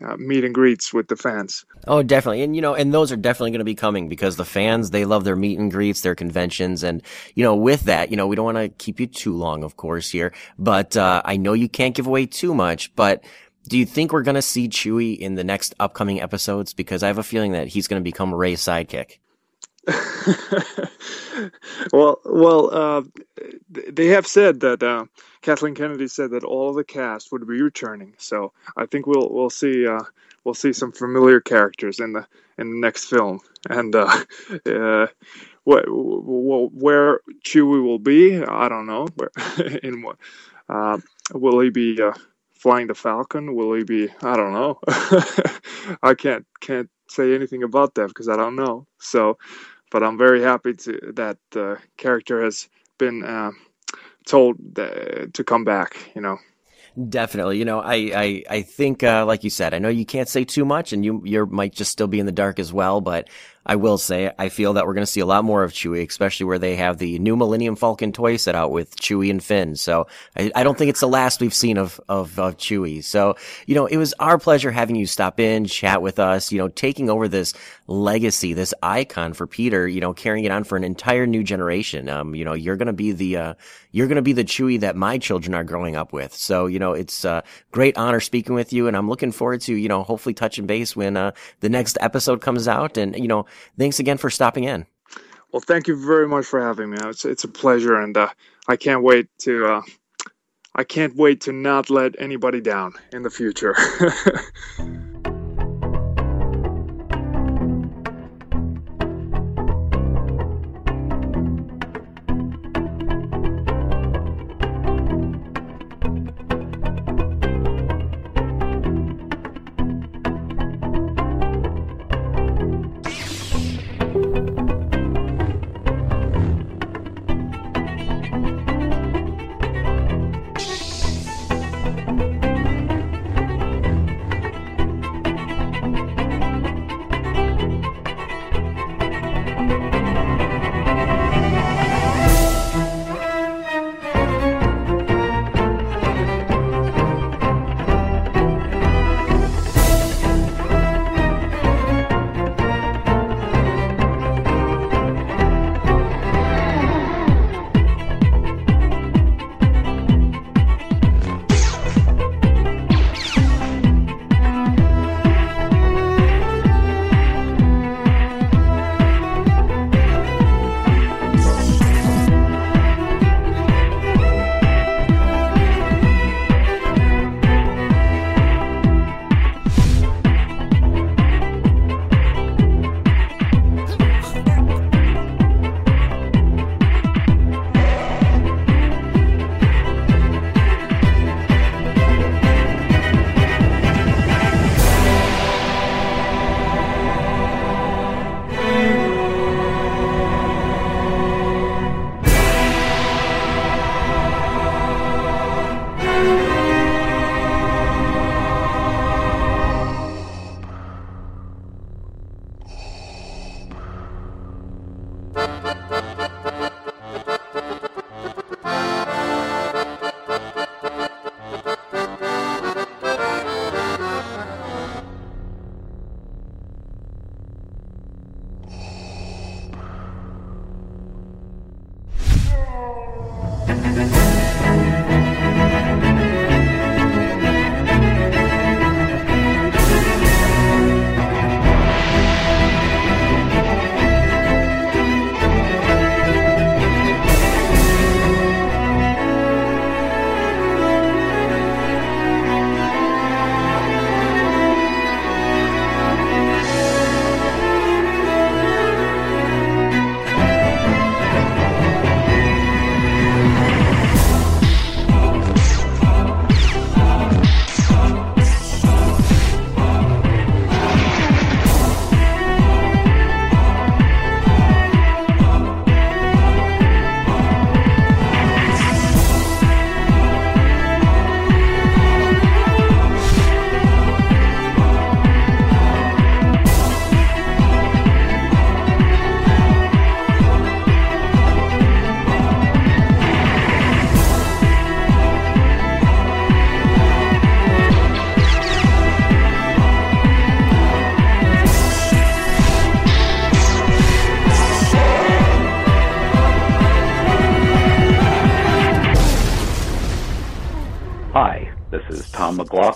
uh, meet and greets with the fans. Oh, definitely, and you know, and those are definitely going to be coming because the fans they love their meet and greets, their conventions, and you know, with that, you know, we don't want to keep you too long, of course, here, but uh, I know you can't give away too much, but. Do you think we're going to see Chewie in the next upcoming episodes? Because I have a feeling that he's going to become Rey's sidekick. *laughs* well, well, uh, they have said that uh, Kathleen Kennedy said that all the cast would be returning. So I think we'll we'll see uh, we'll see some familiar characters in the in the next film, and uh, *laughs* uh, what, where Chewie will be, I don't know. *laughs* In what uh, will he be? flying the Falcon? Will he be? I don't know. I can't can't say anything about that because I don't know. So but I'm very happy to, that the character has been uh, told that, to come back. You know. Definitely. You know, I, I, I think, uh, like you said, I know you can't say too much and you, you might just still be in the dark as well, but I will say I feel that we're going to see a lot more of Chewie, especially where they have the new Millennium Falcon toy set out with Chewie and Finn. So I, I don't think it's the last we've seen of, of, of Chewie. So, you know, it was our pleasure having you stop in, chat with us, you know, taking over this legacy, this icon for Peter, you know, carrying it on for an entire new generation. Um, you know, you're going to be the, uh, you're going to be the Chewie that my children are growing up with. So, you know, it's a great honor speaking with you and I'm looking forward to, you know, hopefully touching base when, uh, the next episode comes out and, you know, thanks again for stopping in. Well, thank you very much for having me. It's it's a pleasure, and uh, I can't wait to. Uh, I can't wait to not let anybody down in the future. *laughs*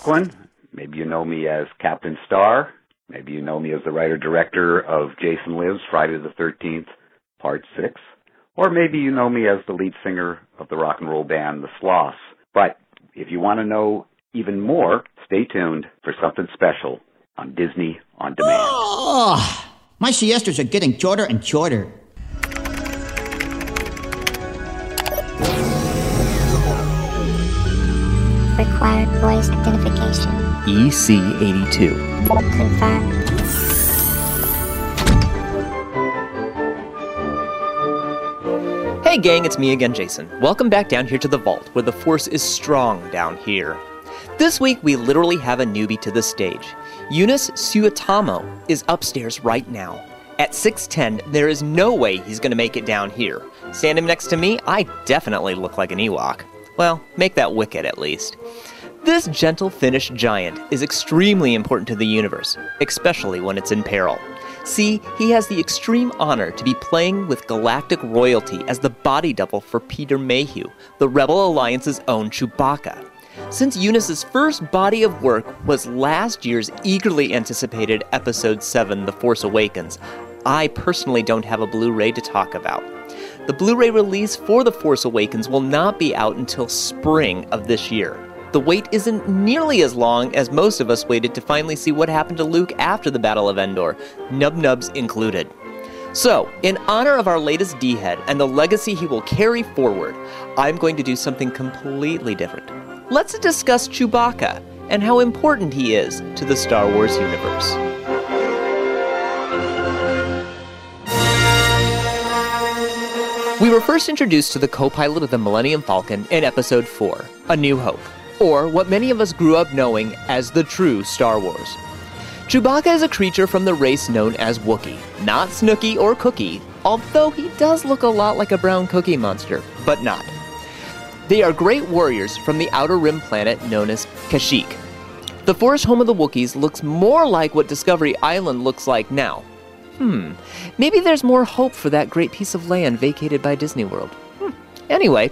McLaughlin. Maybe you know me as Captain Star. Maybe you know me as the writer director of Jason Lives Friday the 13th, Part 6. Or maybe you know me as the lead singer of the rock and roll band The Sloths. But if you want to know even more, stay tuned for something special on Disney On Demand. Oh, my siestas are getting shorter and shorter. Required voice identification. E EC82. Confirm. Hey gang, it's me again, Jason. Welcome back down here to the vault, where the force is strong down here. This week, we literally have a newbie to the stage. Joonas Suotamo is upstairs right now. At 6'10, there is no way he's gonna make it down here. Standing next to me, I definitely look like an Ewok. Well, make that Wicket at least. This gentle Finnish giant is extremely important to the universe, especially when it's in peril. See, he has the extreme honor to be playing with galactic royalty as the body double for Peter Mayhew, the Rebel Alliance's own Chewbacca. Since Joonas's first body of work was last year's eagerly anticipated Episode 7, The Force Awakens, I personally don't have a Blu ray to talk about. The Blu ray release for The Force Awakens will not be out until spring of this year. The wait isn't nearly as long as most of us waited to finally see what happened to Luke after the Battle of Endor, Yub Nubs included. So, in honor of our latest D Head and the legacy he will carry forward, I'm going to do something completely different. Let's discuss Chewbacca and how important he is to the Star Wars universe. We were first introduced to the co pilot of the Millennium Falcon in Episode 4, A New Hope, or what many of us grew up knowing as the true Star Wars. Chewbacca is a creature from the race known as Wookiee, not Snooky or Cookie, although he does look a lot like a brown cookie monster, but not. They are great warriors from the outer rim planet known as Kashyyyk. The forest home of the Wookiees looks more like what Discovery Island looks like now. Hmm, maybe there's more hope for that great piece of land vacated by Disney World. Hmm. Anyway,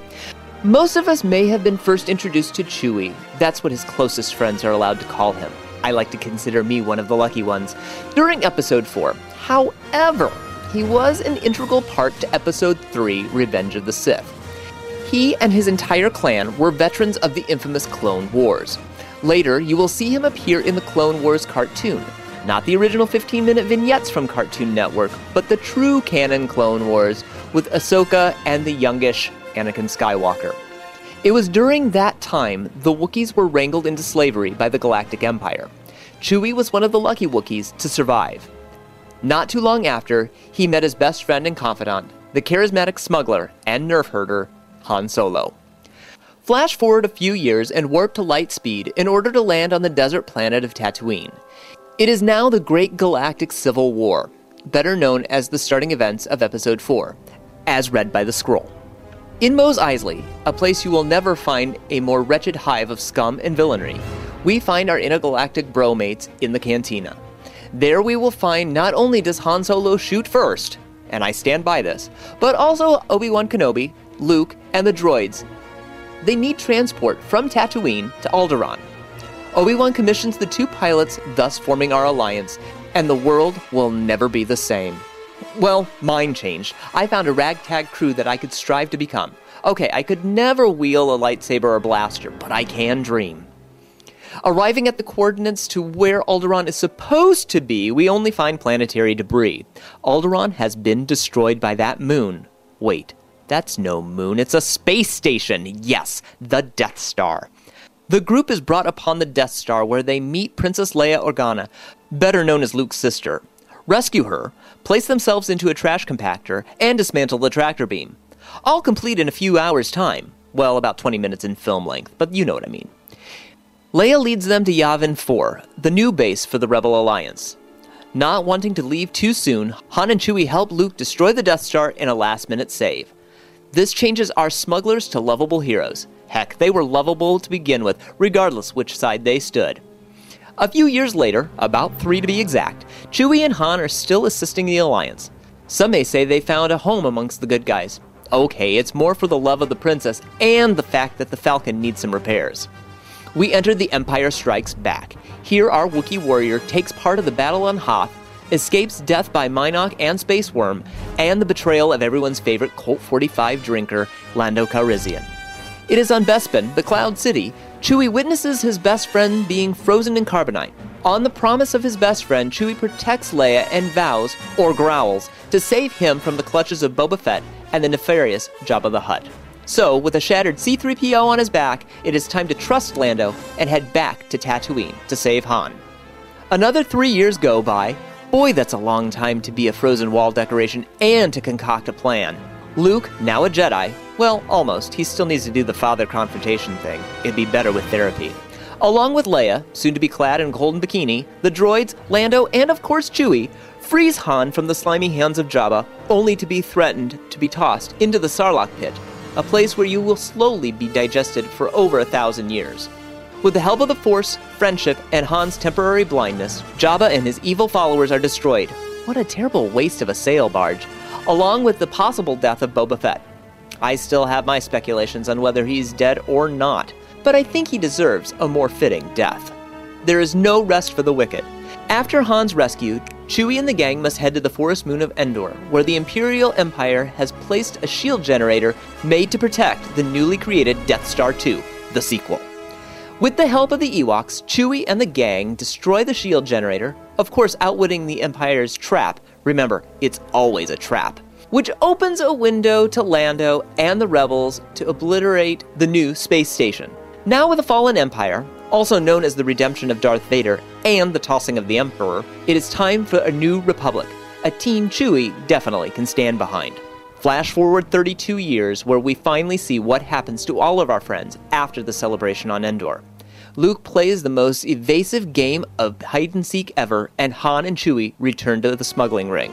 most of us may have been first introduced to Chewie. That's what his closest friends are allowed to call him. I like to consider me one of the lucky ones. During episode 4. However, he was an integral part to episode 3, Revenge of the Sith. He and his entire clan were veterans of the infamous Clone Wars. Later, you will see him appear in the Clone Wars cartoon. Not the original 15 minute vignettes from Cartoon Network, but the true canon Clone Wars with Ahsoka and the youngish Anakin Skywalker. It was during that time the Wookiees were wrangled into slavery by the Galactic Empire. Chewie was one of the lucky Wookiees to survive. Not too long after, he met his best friend and confidant, the charismatic smuggler and nerf herder, Han Solo. Flash forward a few years and warp to light speed in order to land on the desert planet of Tatooine. It is now the Great Galactic Civil War, better known as the starting events of Episode 4, as read by the scroll. In Mos Eisley, a place you will never find a more wretched hive of scum and villainy, we find our intergalactic bromates in the cantina. There we will find not only does Han Solo shoot first, and I stand by this, but also Obi Wan Kenobi, Luke, and the droids. They need transport from Tatooine to Alderaan. Obi Wan commissions the two pilots, thus forming our alliance, and the world will never be the same. Well, mine changed. I found a ragtag crew that I could strive to become. Okay, I could never wield a lightsaber or blaster, but I can dream. Arriving at the coordinates to where Alderaan is supposed to be, we only find planetary debris. Alderaan has been destroyed by that moon. Wait, that's no moon, it's a space station. Yes, the Death Star. The group is brought upon the Death Star where they meet Princess Leia Organa, better known as Luke's sister, rescue her, place themselves into a trash compactor, and dismantle the tractor beam. All complete in a few hours' time. Well, about 20 minutes in film length, but you know what I mean. Leia leads them to Yavin 4, the new base for the Rebel Alliance. Not wanting to leave too soon, Han and Chewie help Luke destroy the Death Star in a last minute save. This changes our smugglers to lovable heroes. Heck, they were lovable to begin with, regardless which side they stood. A few years later, about three to be exact, Chewie and Han are still assisting the Alliance. Some may say they found a home amongst the good guys. Okay, it's more for the love of the princess and the fact that the Falcon needs some repairs. We enter The Empire Strikes Back. Here, our Wookiee warrior takes part of the battle on Hoth, escapes death by Mynock and Space Worm, and the betrayal of everyone's favorite Colt 45 drinker, Lando Calrissian. It is on Bespin, the Cloud City, Chewie witnesses his best friend being frozen in carbonite. On the promise of his best friend, Chewie protects Leia and vows, or growls, to save him from the clutches of Boba Fett and the nefarious Jabba the Hutt. So, with a shattered C3PO on his back, it is time to trust Lando and head back to Tatooine to save Han. Another three years go by. Boy, that's a long time to be a frozen wall decoration and to concoct a plan. Luke, now a Jedi, well, almost. He still needs to do the father confrontation thing. It'd be better with therapy. Along with Leia, soon to be clad in golden bikini, the droids, Lando, and of course Chewie, frees Han from the slimy hands of Jabba, only to be threatened to be tossed into the Sarlacc pit, a place where you will slowly be digested for over a thousand years. With the help of the Force, friendship, and Han's temporary blindness, Jabba and his evil followers are destroyed. What a terrible waste of a sail barge, along with the possible death of Boba Fett. I still have my speculations on whether he's dead or not, but I think he deserves a more fitting death. There is no rest for the wicked. After Han's rescue, Chewie and the gang must head to the forest moon of Endor, where the Imperial Empire has placed a shield generator made to protect the newly created Death Star 2, the sequel. With the help of the Ewoks, Chewie and the gang destroy the shield generator, of course, outwitting the Empire's trap. Remember, it's always a trap. Which opens a window to Lando and the rebels to obliterate the new space station. Now, with a fallen Empire, also known as the redemption of Darth Vader and the tossing of the Emperor, it is time for a new republic, a team Chewie definitely can stand behind. Flash forward 32 years, where we finally see what happens to all of our friends after the celebration on Endor. Luke plays the most evasive game of hide and seek ever, and Han and Chewie return to the smuggling ring.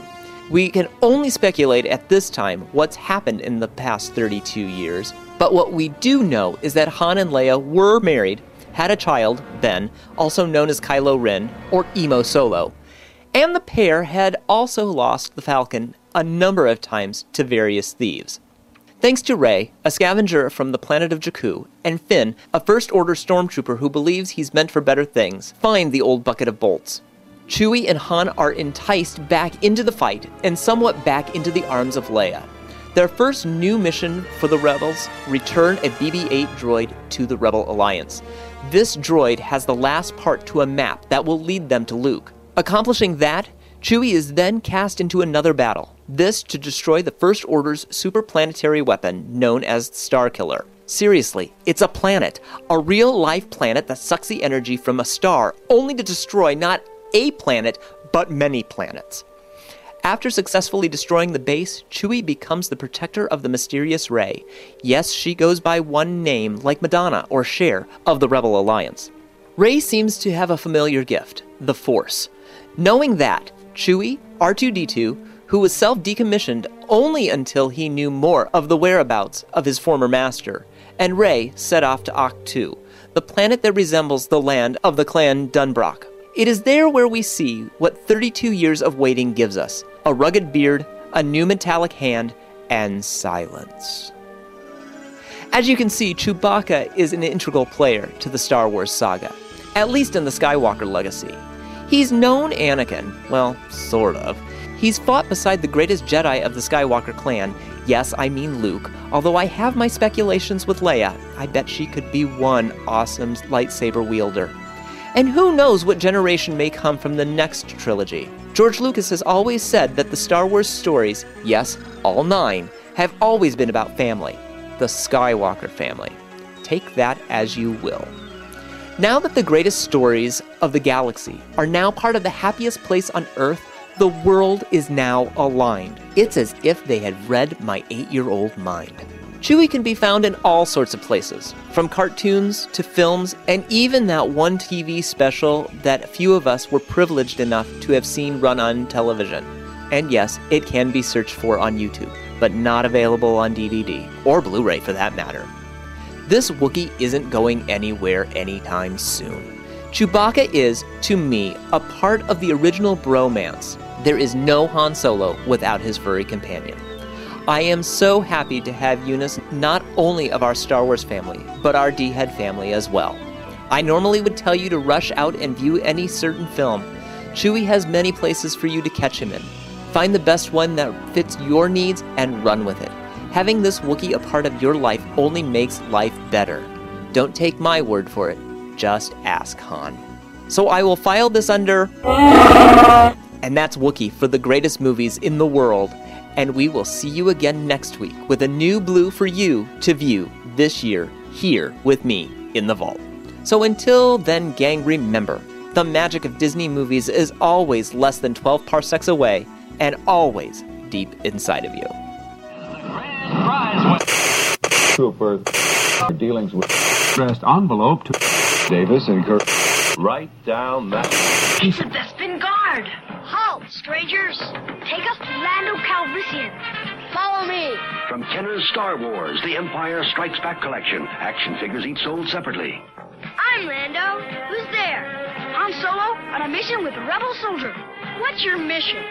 We can only speculate at this time what's happened in the past 32 years, but what we do know is that Han and Leia were married, had a child, Ben, also known as Kylo Ren, or Emo Solo, and the pair had also lost the Falcon a number of times to various thieves. Thanks to Rey, a scavenger from the planet of Jakku, and Finn, a First Order stormtrooper who believes he's meant for better things, find the old bucket of bolts. Chewie and Han are enticed back into the fight and somewhat back into the arms of Leia. Their first new mission for the Rebels return a BB 8 droid to the Rebel Alliance. This droid has the last part to a map that will lead them to Luke. Accomplishing that, Chewie is then cast into another battle, this to destroy the First Order's superplanetary weapon known as Star Killer. Seriously, it's a planet, a real life planet that sucks the energy from a star, only to destroy not a planet, but many planets. After successfully destroying the base, Chewie becomes the protector of the mysterious Rey. Yes, she goes by one name, like Madonna or Cher of the Rebel Alliance. Rey seems to have a familiar gift the Force. Knowing that, Chewie, R2D2, who was self decommissioned only until he knew more of the whereabouts of his former master, and Rey set off to Ahch-To, the planet that resembles the land of the clan DunBroch. It is there where we see what 32 years of waiting gives us a rugged beard, a new metallic hand, and silence. As you can see, Chewbacca is an integral player to the Star Wars saga, at least in the Skywalker legacy. He's known Anakin, well, sort of. He's fought beside the greatest Jedi of the Skywalker clan. Yes, I mean Luke, although I have my speculations with Leia. I bet she could be one awesome lightsaber wielder. And who knows what generation may come from the next trilogy. George Lucas has always said that the Star Wars stories, yes, all nine, have always been about family. The Skywalker family. Take that as you will. Now that the greatest stories of the galaxy are now part of the happiest place on Earth, the world is now aligned. It's as if they had read my eight year old mind. Chewie can be found in all sorts of places, from cartoons to films, and even that one TV special that few of us were privileged enough to have seen run on television. And yes, it can be searched for on YouTube, but not available on DVD, or Blu ray for that matter. This Wookiee isn't going anywhere anytime soon. Chewbacca is, to me, a part of the original bromance. There is no Han Solo without his furry companion. I am so happy to have Joonas not only of our Star Wars family, but our D Head family as well. I normally would tell you to rush out and view any certain film. Chewie has many places for you to catch him in. Find the best one that fits your needs and run with it. Having this Wookiee a part of your life only makes life better. Don't take my word for it, just ask Han. So I will file this under. And that's Wookiee for the greatest movies in the world. And we will see you again next week with a new blue for you to view this year here with me in the vault. So until then, gang, remember the magic of Disney movies is always less than 12 parsecs away and always deep inside of you. Trooper dealings with addressed envelope to Davis and Kirk. Write down that. It's a Bespin guard! Halt, strangers! Take us to Lando Calrissian. Follow me! From Kenner's Star Wars, The Empire Strikes Back collection. Action figures each sold separately. I'm Lando. Who's there? Han Solo on a mission with a rebel soldier. What's your mission?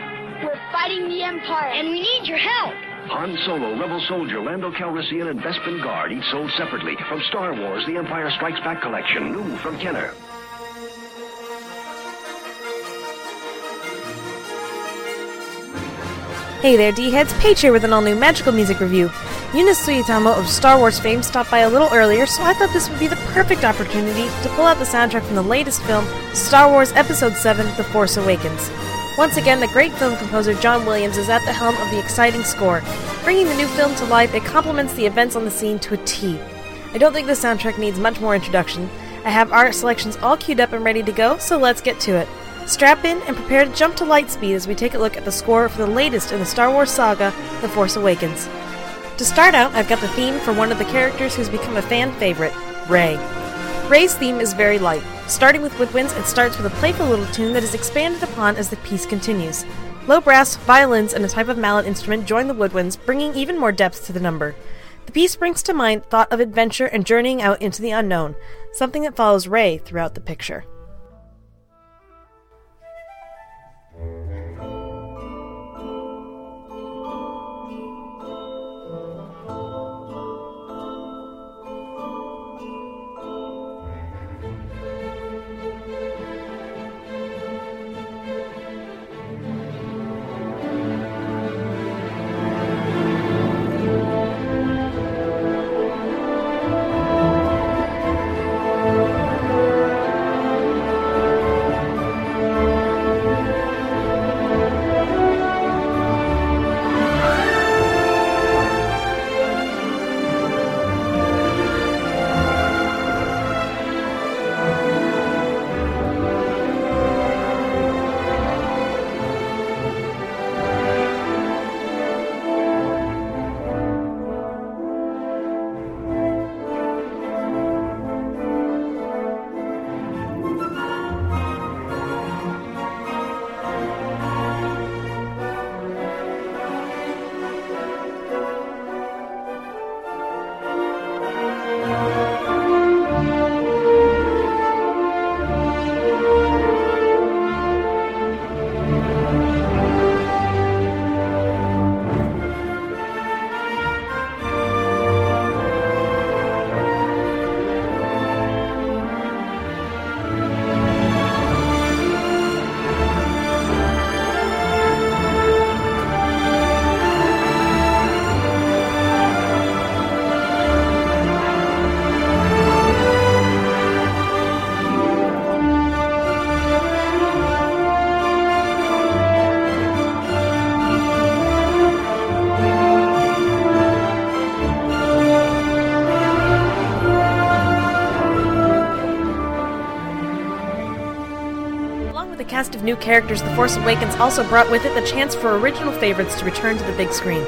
We're fighting the Empire. And we need your help. Han Solo, Rebel Soldier, Lando Calrissian, and Bespin Guard, each sold separately. From Star Wars, The Empire Strikes Back collection. New from Kenner. Hey there, D-heads. Paige here with an all-new magical music review. Joonas Suotamo of Star Wars fame stopped by a little earlier, so I thought this would be the perfect opportunity to pull out the soundtrack from the latest film, Star Wars Episode 7 The Force Awakens. Once again, the great film composer John Williams is at the helm of the exciting score. Bringing the new film to life, it complements the events on the scene to a T. I don't think the soundtrack needs much more introduction. I have our selections all queued up and ready to go, so let's get to it. Strap in and prepare to jump to light speed as we take a look at the score for the latest in the Star Wars saga, The Force Awakens. To start out, I've got the theme for one of the characters who's become a fan favorite, Rey. Rey's theme is very light. Starting with woodwinds, it starts with a playful little tune that is expanded upon as the piece continues. Low brass, violins, and a type of mallet instrument join the woodwinds, bringing even more depth to the number. The piece brings to mind thought of adventure and journeying out into the unknown, something that follows Rey throughout the picture. New characters, The Force Awakens also brought with it the chance for original favorites to return to the big screen,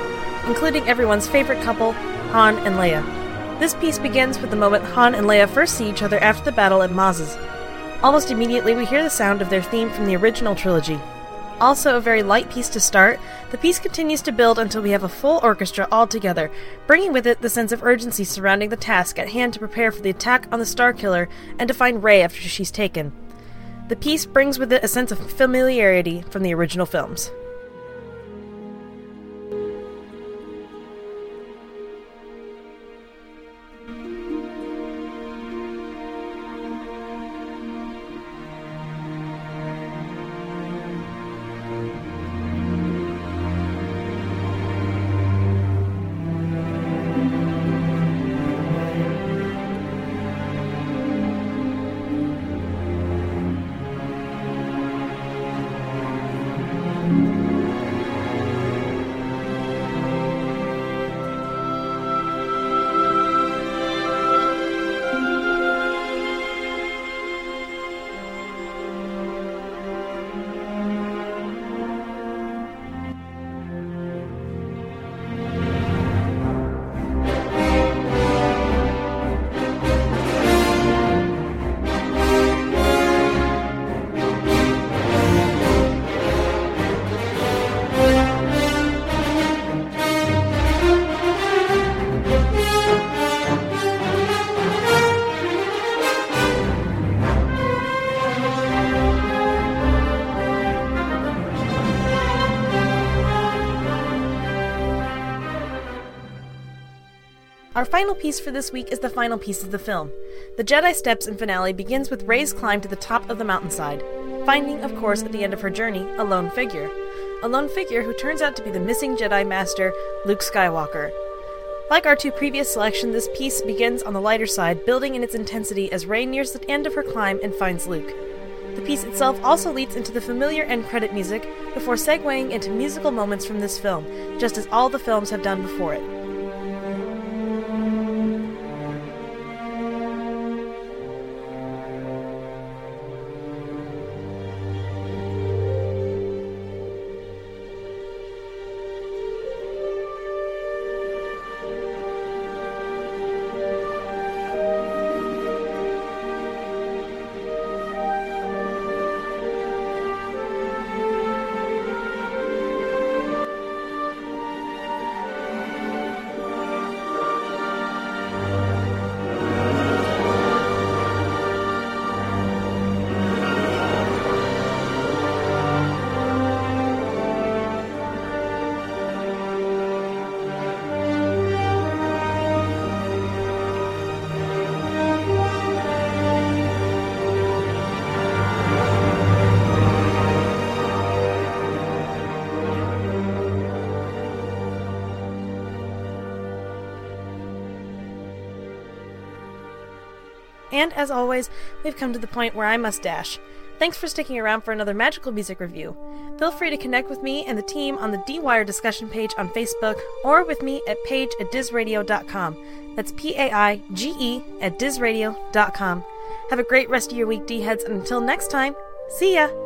including everyone's favorite couple, Han and Leia. This piece begins with the moment Han and Leia first see each other after the battle at Maz's. Almost immediately, we hear the sound of their theme from the original trilogy. Also, a very light piece to start, the piece continues to build until we have a full orchestra all together, bringing with it the sense of urgency surrounding the task at hand to prepare for the attack on the Starkiller and to find Rey after she's taken. The piece brings with it a sense of familiarity from the original films. Our final piece for this week is the final piece of the film. The Jedi Steps and finale begins with Rey's climb to the top of the mountainside, finding, of course, at the end of her journey, a lone figure. a lone figure who turns out to be the missing Jedi Master, Luke Skywalker. Like our two previous selections, this piece begins on the lighter side, building in its intensity as Rey nears the end of her climb and finds Luke. The piece itself also leads into the familiar end credit music before segueing into musical moments from this film, just as all the films have done before it. And as always, we've come to the point where I must dash. Thanks for sticking around for another magical music review. Feel free to connect with me and the team on the D-Wire discussion page on Facebook or with me at paige at dizradio.com. That's P A I G E at dizradio.com. Have a great rest of your week, D heads, and until next time, see ya!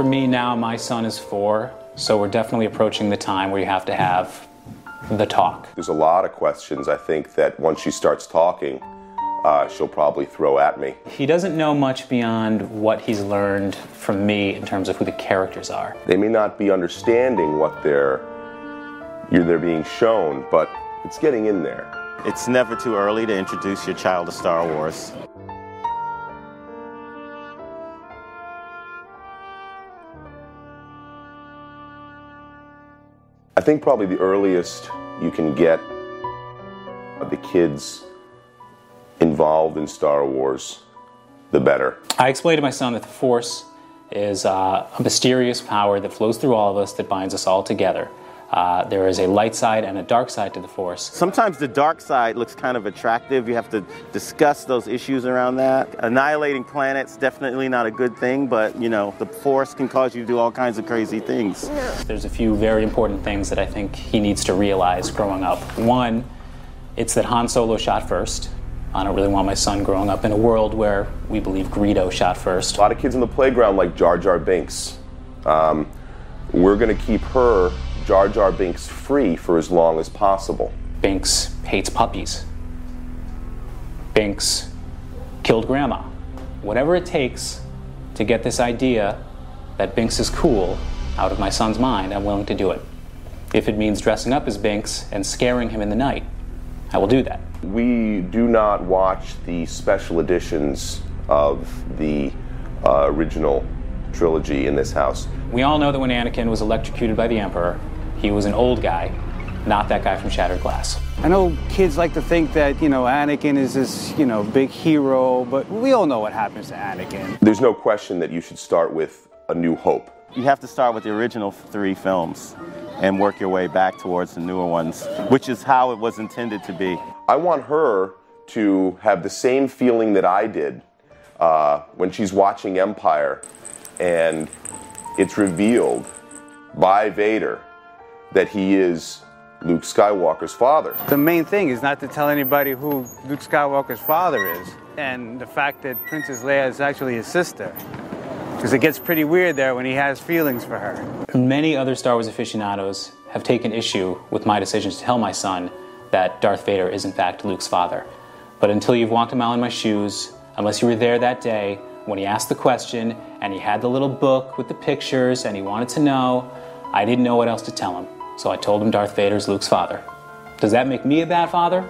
For me now, my son is four, so we're definitely approaching the time where you have to have the talk. There's a lot of questions I think that once she starts talking, uh, she'll probably throw at me. He doesn't know much beyond what he's learned from me in terms of who the characters are. They may not be understanding what they're you're, they're being shown, but it's getting in there. It's never too early to introduce your child to Star Wars. I think probably the earliest you can get the kids involved in Star Wars, the better. I explained to my son that the Force is uh, a mysterious power that flows through all of us that binds us all together. Uh, there is a light side and a dark side to the Force. Sometimes the dark side looks kind of attractive. You have to discuss those issues around that. Annihilating planets definitely not a good thing, but you know the Force can cause you to do all kinds of crazy things. There's a few very important things that I think he needs to realize growing up. One, it's that Han Solo shot first. I don't really want my son growing up in a world where we believe Greedo shot first. A lot of kids in the playground like Jar Jar Binks. Um, we're going to keep her, Jar Jar Binks, free for as long as possible. Binks hates puppies. Binks killed grandma. Whatever it takes to get this idea that Binks is cool out of my son's mind, I'm willing to do it. If it means dressing up as Binks and scaring him in the night, I will do that. We do not watch the special editions of the uh, original trilogy in this house. We all know that when Anakin was electrocuted by the Emperor, he was an old guy, not that guy from Shattered Glass. I know kids like to think that, you know, Anakin is this, you know, big hero, but we all know what happens to Anakin. There's no question that you should start with A New Hope. You have to start with the original three films and work your way back towards the newer ones, which is how it was intended to be. I want her to have the same feeling that I did uh, when she's watching Empire and it's revealed by Vader that he is Luke Skywalker's father. The main thing is not to tell anybody who Luke Skywalker's father is, and the fact that Princess Leia is actually his sister. Because it gets pretty weird there when he has feelings for her. Many other Star Wars aficionados have taken issue with my decision to tell my son that Darth Vader is in fact Luke's father. But until you've walked a mile in my shoes, unless you were there that day when he asked the question and he had the little book with the pictures and he wanted to know, I didn't know what else to tell him. So I told him Darth Vader's Luke's father. Does that make me a bad father?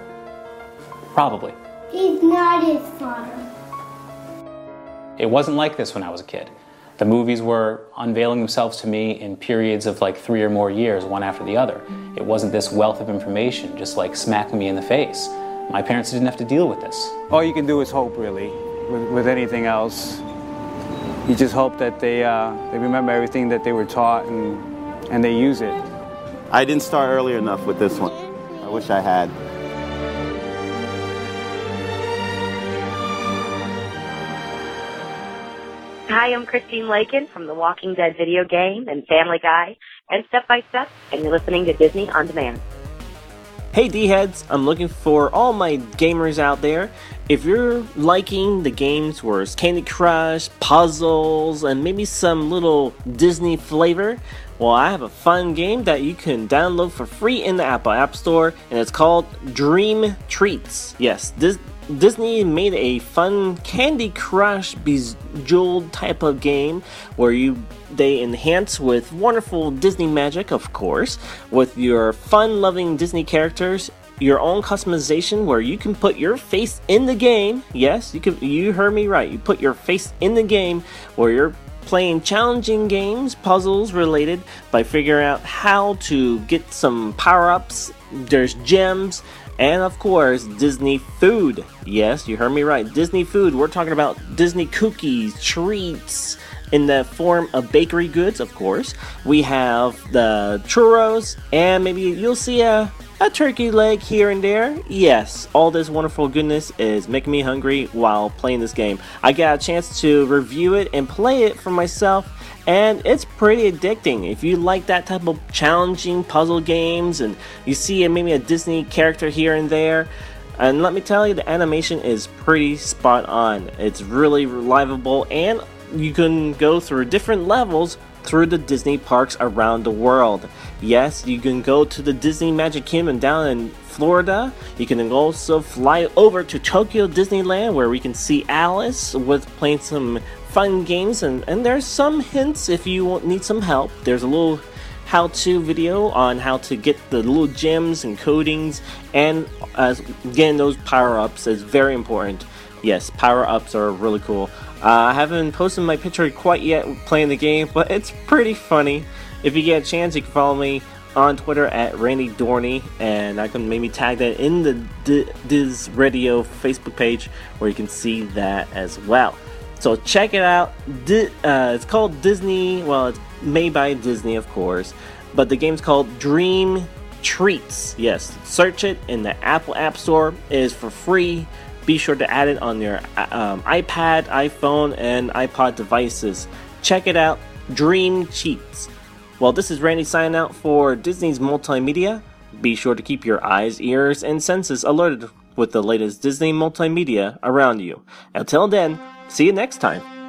Probably. He's not his father. It wasn't like this when I was a kid. The movies were unveiling themselves to me in periods of like three or more years, one after the other. It wasn't this wealth of information just like smacking me in the face. My parents didn't have to deal with this. All you can do is hope, really. With, with anything else, you just hope that they uh, they remember everything that they were taught and and they use it. I didn't start early enough with this one. I wish I had. Hi, I'm Christine Lakin from the Walking Dead video game and Family Guy and Step by Step, and you're listening to Disney On Demand. Hey D heads, I'm looking for all my gamers out there. If you're liking the games where it's Candy Crush, puzzles, and maybe some little Disney flavor, well, I have a fun game that you can download for free in the Apple App Store, and it's called Dream Treats. Yes, this Disney made a fun Candy Crush bejeweled type of game where you they enhance with wonderful Disney magic, of course, with your fun-loving Disney characters. Your own customization where you can put your face in the game. Yes, you can. You heard me right. You put your face in the game where you're playing challenging games, puzzles related, by figuring out how to get some power ups. There's gems, and of course, Disney food. Yes, you heard me right. Disney food. We're talking about Disney cookies, treats in the form of bakery goods, of course. We have the churros, and maybe you'll see a, a turkey leg here and there. Yes, all this wonderful goodness is making me hungry while playing this game. I got a chance to review it and play it for myself and it's pretty addicting. If you like that type of challenging puzzle games and you see maybe a Disney character here and there, and let me tell you, the animation is pretty spot on. It's really reliable, and you can go through different levels through the Disney parks around the world. Yes, you can go to the Disney Magic Kingdom down in Florida. You can also fly over to Tokyo Disneyland where we can see Alice with playing some fun games and, and there's some hints if you need some help. There's a little how-to video on how to get the little gems and coatings and getting those power-ups is very important. Yes, power-ups are really cool. Uh, I haven't posted my picture quite yet playing the game, but it's pretty funny. If you get a chance, you can follow me on Twitter at Randy Dorney, and I can maybe tag that in the D- Diz Radio Facebook page where you can see that as well. So check it out. Uh, it's called Disney. Well, it's made by Disney, of course, but the game's called Dream Treats. Yes, search it in the Apple App Store. It is for free. Be sure to add it on your um, iPad, iPhone, and iPod devices. Check it out. Dream Treats. Well, this is Randy signing out for Disney's Multimedia. Be sure to keep your eyes, ears, and senses alerted with the latest Disney multimedia around you. Until then, see you next time.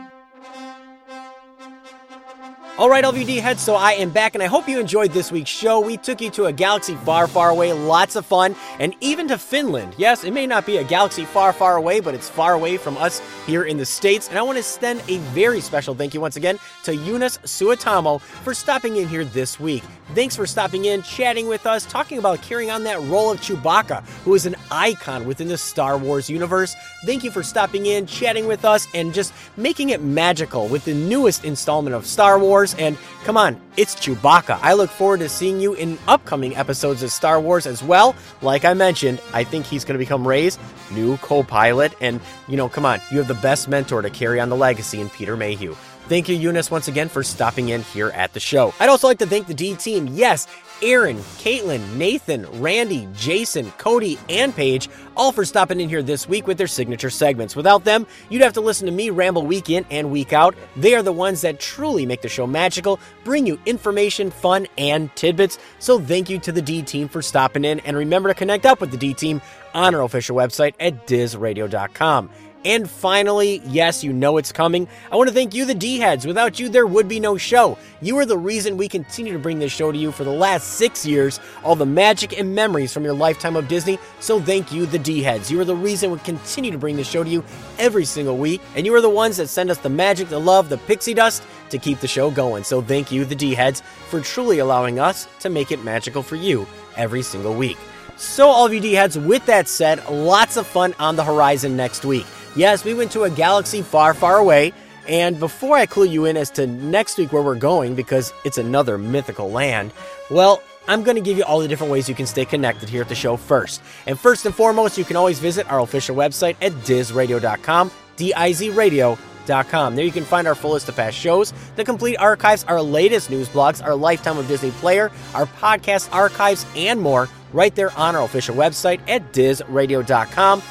All right, LVD heads, so I am back, and I hope you enjoyed this week's show. We took you to a galaxy far, far away, lots of fun, and even to Finland. Yes, it may not be a galaxy far, far away, but it's far away from us here in the States. And I want to extend a very special thank you once again to Joonas Suotamo for stopping in here this week. Thanks for stopping in, chatting with us, talking about carrying on that role of Chewbacca, who is an icon within the Star Wars universe. Thank you for stopping in, chatting with us, and just making it magical with the newest installment of Star Wars. And come on, it's Chewbacca. I look forward to seeing you in upcoming episodes of Star Wars as well. Like I mentioned, I think he's going to become Rey's new co pilot. And, you know, come on, you have the best mentor to carry on the legacy in Peter Mayhew. Thank you, Joonas, once again for stopping in here at the show. I'd also like to thank the D team. Yes, Aaron, Caitlin, Nathan, Randy, Jason, Cody, and Paige, all for stopping in here this week with their signature segments. Without them, you'd have to listen to me ramble week in and week out. They are the ones that truly make the show magical, bring you information, fun, and tidbits. So thank you to the D team for stopping in, and remember to connect up with the D team on our official website at dizradio.com. And finally, yes, you know it's coming. I want to thank you, the D heads. Without you, there would be no show. You are the reason we continue to bring this show to you for the last six years, all the magic and memories from your lifetime of Disney. So thank you, the D heads. You are the reason we continue to bring this show to you every single week. And you are the ones that send us the magic, the love, the pixie dust to keep the show going. So thank you, the D heads, for truly allowing us to make it magical for you every single week. So, all of you D heads, with that said, lots of fun on the horizon next week. Yes, we went to a galaxy far, far away. And before I clue you in as to next week where we're going, because it's another mythical land, well, I'm going to give you all the different ways you can stay connected here at the show first. And first and foremost, you can always visit our official website at dizradio.com, D-I-Z-radio.com. There you can find our full list of past shows, the complete archives, our latest news blogs, our Lifetime of Disney player, our podcast archives, and more right there on our official website at dizradio.com,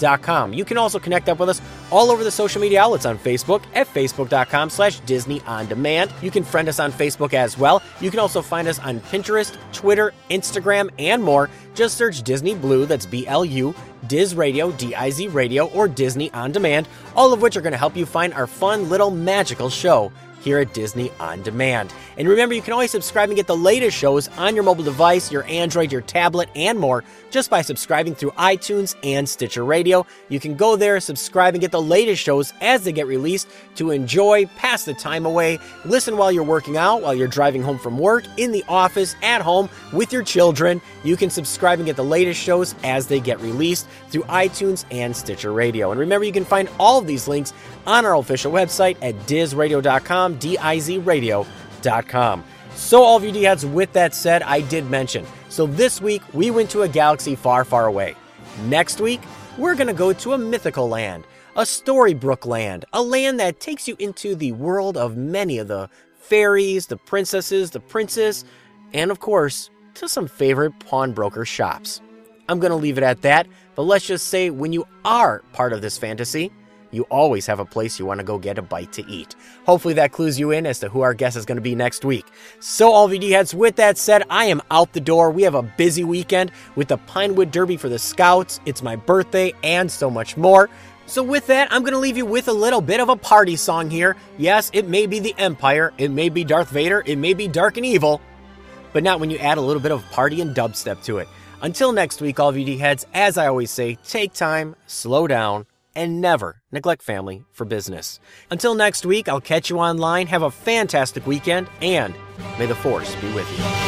You can also connect up with us all over the social media outlets on Facebook at facebook.com slash Disney On Demand. You can friend us on Facebook as well. You can also find us on Pinterest, Twitter, Instagram, and more. Just search Disney Blu, that's B-L-U, Diz Radio, D-I-Z Radio, or Disney On Demand, all of which are going to help you find our fun little magical show here at Disney On Demand. And remember, you can always subscribe and get the latest shows on your mobile device, your Android, your tablet, and more just by subscribing through iTunes and Stitcher Radio. You can go there, subscribe, and get the latest shows as they get released to enjoy, pass the time away, listen while you're working out, while you're driving home from work, in the office, at home, with your children. You can subscribe and get the latest shows as they get released through iTunes and Stitcher Radio. And remember, you can find all of these links on our official website at dizradio.com, D-I-Z radio.com. So, all of you D-heads, with that said, I did mention. So, this week, we went to a galaxy far, far away. Next week, we're going to go to a mythical land, a Storybrooke land, a land that takes you into the world of many of the fairies, the princesses, the princes, and of course, to some favorite pawnbroker shops. I'm going to leave it at that, but let's just say when you are part of this fantasy, you always have a place you want to go get a bite to eat. Hopefully that clues you in as to who our guest is going to be next week. So, all VD heads, with that said, I am out the door. We have a busy weekend with the Pinewood Derby for the Scouts. It's my birthday and so much more. So, with that, I'm going to leave you with a little bit of a party song here. Yes, it may be the Empire, it may be Darth Vader, it may be dark and evil, but not when you add a little bit of party and dubstep to it. Until next week, all VD heads, as I always say, take time, slow down, and never neglect family for business. Until next week, I'll catch you online. Have a fantastic weekend, and may the Force be with you.